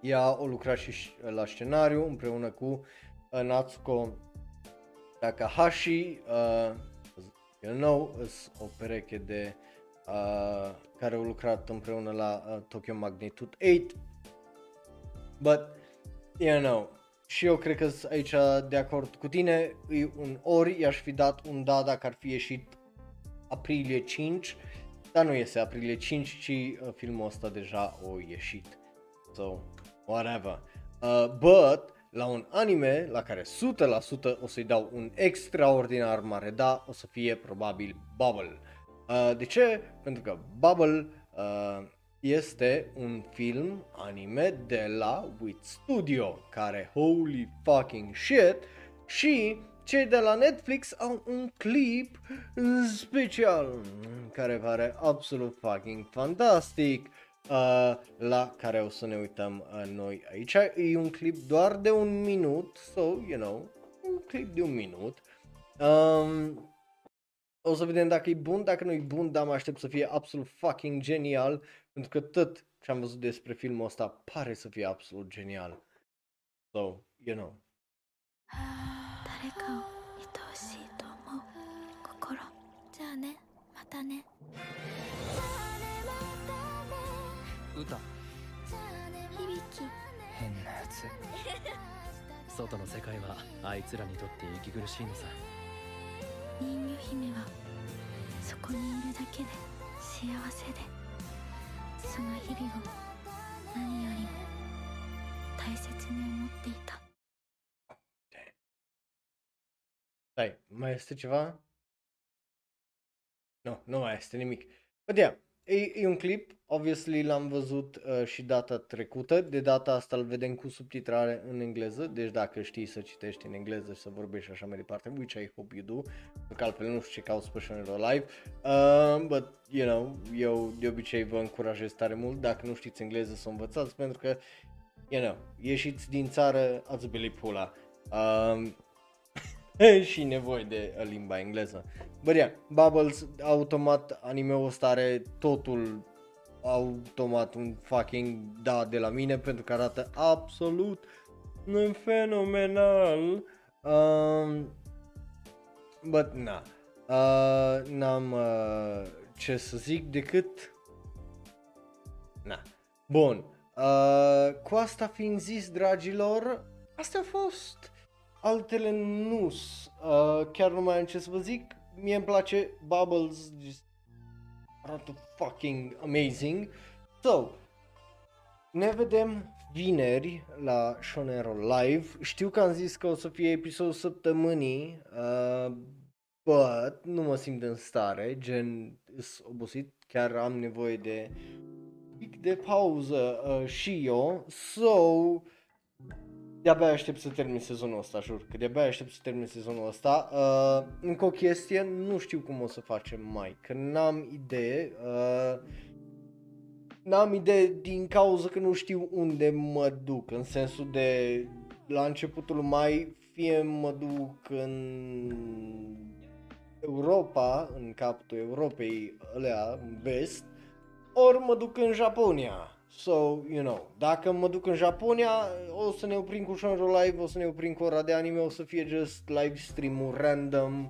A: ea o lucra și la scenariu împreună cu uh, Natsuko Takahashi, uh, you know, o pereche de uh, care au lucrat împreună la uh, Tokyo Magnitude 8. But, you know, și eu cred că sunt aici de acord cu tine, e un ori i-aș fi dat un da dacă ar fi ieșit aprilie 5, dar nu iese aprilie 5, ci uh, filmul ăsta deja o ieșit. So, whatever. Uh, but, la un anime la care 100% o să-i dau un extraordinar mare da, o să fie probabil Bubble. Uh, de ce? Pentru că Bubble uh, este un film anime de la Wit Studio, care holy fucking shit și cei de la Netflix au un clip special care pare absolut fucking fantastic uh, la care o să ne uităm uh, noi aici. E un clip doar de un minut, so, you know, un clip de un minut. Um, o să vedem dacă e bun, dacă nu e bun, dar mă aștept să fie absolut fucking genial, pentru că tot ce am văzut despre filmul ăsta pare să fie absolut genial. So, you know.
F: 誰かを愛おしいと思う心じゃあねまたね
M: 歌。
F: 響き。
K: 変なやつ。外の世界はあいつらにとって息苦しいのさ。
F: 人魚姫はそこにいるだけで幸せでその日々を何よりも大切に思っていた。
A: Stai, mai este ceva? Nu, nu mai este nimic. But yeah, e, e un clip, obviously l-am văzut uh, și data trecută, de data asta îl vedem cu subtitrare în engleză, deci dacă știi să citești în engleză și să vorbești așa mai departe, which I hope you do, pentru că altfel nu știu ce cauți pe Shonero Live, uh, but, you know, eu de obicei vă încurajez tare mult, dacă nu știți engleză să învățați, pentru că, you know, ieșiți din țară, ați bili pula. Uh, și nevoie de uh, limba engleză. Bă, yeah, Bubbles, automat anime-ul ăsta are totul automat un fucking da de la mine pentru că arată absolut fenomenal. Um, but na, uh, n-am uh, ce să zic decât na. Bun, uh, cu asta fiind zis, dragilor, astea au fost altele nu uh, chiar nu mai am ce să vă zic, mie îmi place Bubbles, just arată fucking amazing. So, ne vedem vineri la Shonero Live. Știu că am zis că o să fie episodul săptămânii, uh, but nu mă simt în stare, gen, sunt obosit, chiar am nevoie de pic de pauză uh, și eu, so, de-abia aștept să termin sezonul ăsta, jur, că de-abia aștept să termin sezonul ăsta. Uh, încă o chestie, nu știu cum o să facem mai, că n-am idee. Uh, n-am idee din cauza că nu știu unde mă duc, în sensul de la începutul mai fie mă duc în Europa, în capătul Europei, alea, în vest, ori mă duc în Japonia. So, you know, dacă mă duc în Japonia, o să ne oprim cu Shonro Live, o să ne oprim cu ora de anime, o să fie just live stream random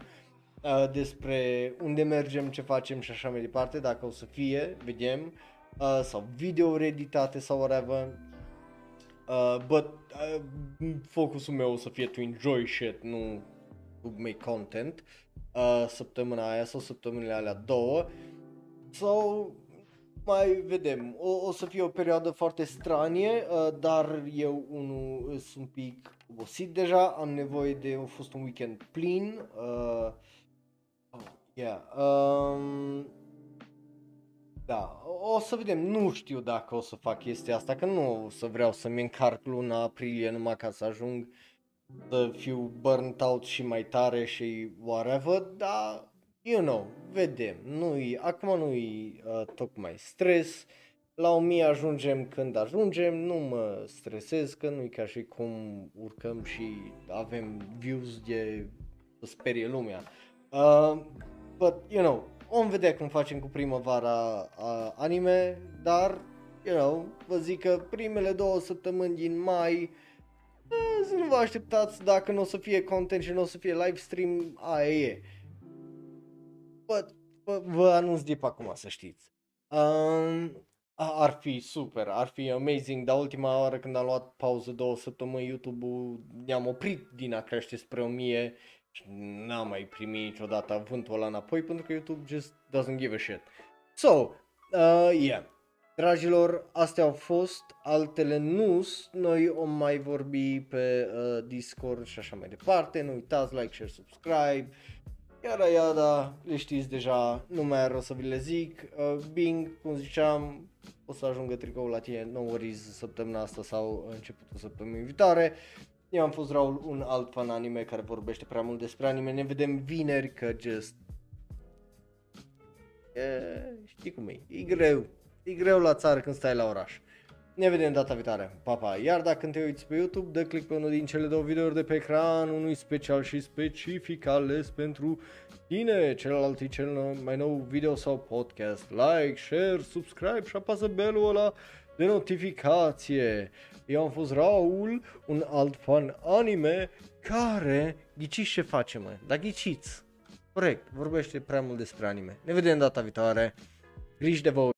A: uh, despre unde mergem, ce facem și așa mai departe, dacă o să fie, vedem, uh, sau video editate sau whatever. Uh, but uh, focusul meu o să fie to enjoy shit, nu to make content uh, săptămâna aia sau săptămânile alea două. So, mai vedem. O, o să fie o perioadă foarte stranie, uh, dar eu unul sunt un pic obosit deja, am nevoie de, a fost un weekend plin. Uh, oh, yeah. Um, da, o să vedem, nu știu dacă o să fac chestia asta, că nu o să vreau să-mi încarc luna aprilie numai ca să ajung să fiu burnt out și mai tare și whatever, dar, you know, vedem, nu-i, acum nu-i uh, tocmai stres, la 1000 ajungem când ajungem, nu mă stresez că nu-i ca și cum urcăm și avem views de să sperie lumea. Uh, but, you know, vom vedea cum facem cu primăvara uh, anime, dar, you know, vă zic că primele două săptămâni din mai uh, să nu vă așteptați dacă nu o să fie content și nu o să fie live stream, aia e. But, vă, vă anunț de pe acum să știți. Um, ar fi super, ar fi amazing, dar ultima oară când am luat pauză două săptămâni YouTube-ul ne-am oprit din a crește spre 1000 și n-am mai primit niciodată avântul ăla înapoi pentru că YouTube just doesn't give a shit. So, uh, yeah. Dragilor, astea au fost, altele nu noi o mai vorbi pe uh, Discord și așa mai departe, nu uitați, like, share, subscribe, iada, iada, le știți deja, nu mai are o să vi le zic, uh, Bing, cum ziceam, o să ajungă tricoul la tine, no worries, săptămâna asta sau începutul săptămânii viitoare, eu am fost Raul, un alt fan anime care vorbește prea mult despre anime. Ne vedem vineri că just... E, știi cum e, e greu. E greu la țară când stai la oraș. Ne vedem data viitoare. Pa, pa. Iar dacă te uiți pe YouTube, dă click pe unul din cele două videouri de pe ecran, unul special și specific ales pentru tine. Celălalt e cel mai nou video sau podcast. Like, share, subscribe și apasă belul ăla de notificație. Eu am fost Raul, un alt fan anime care, ghiciți ce face mă, dar ghiciți, corect, vorbește prea mult despre anime. Ne vedem data viitoare, griji de voi.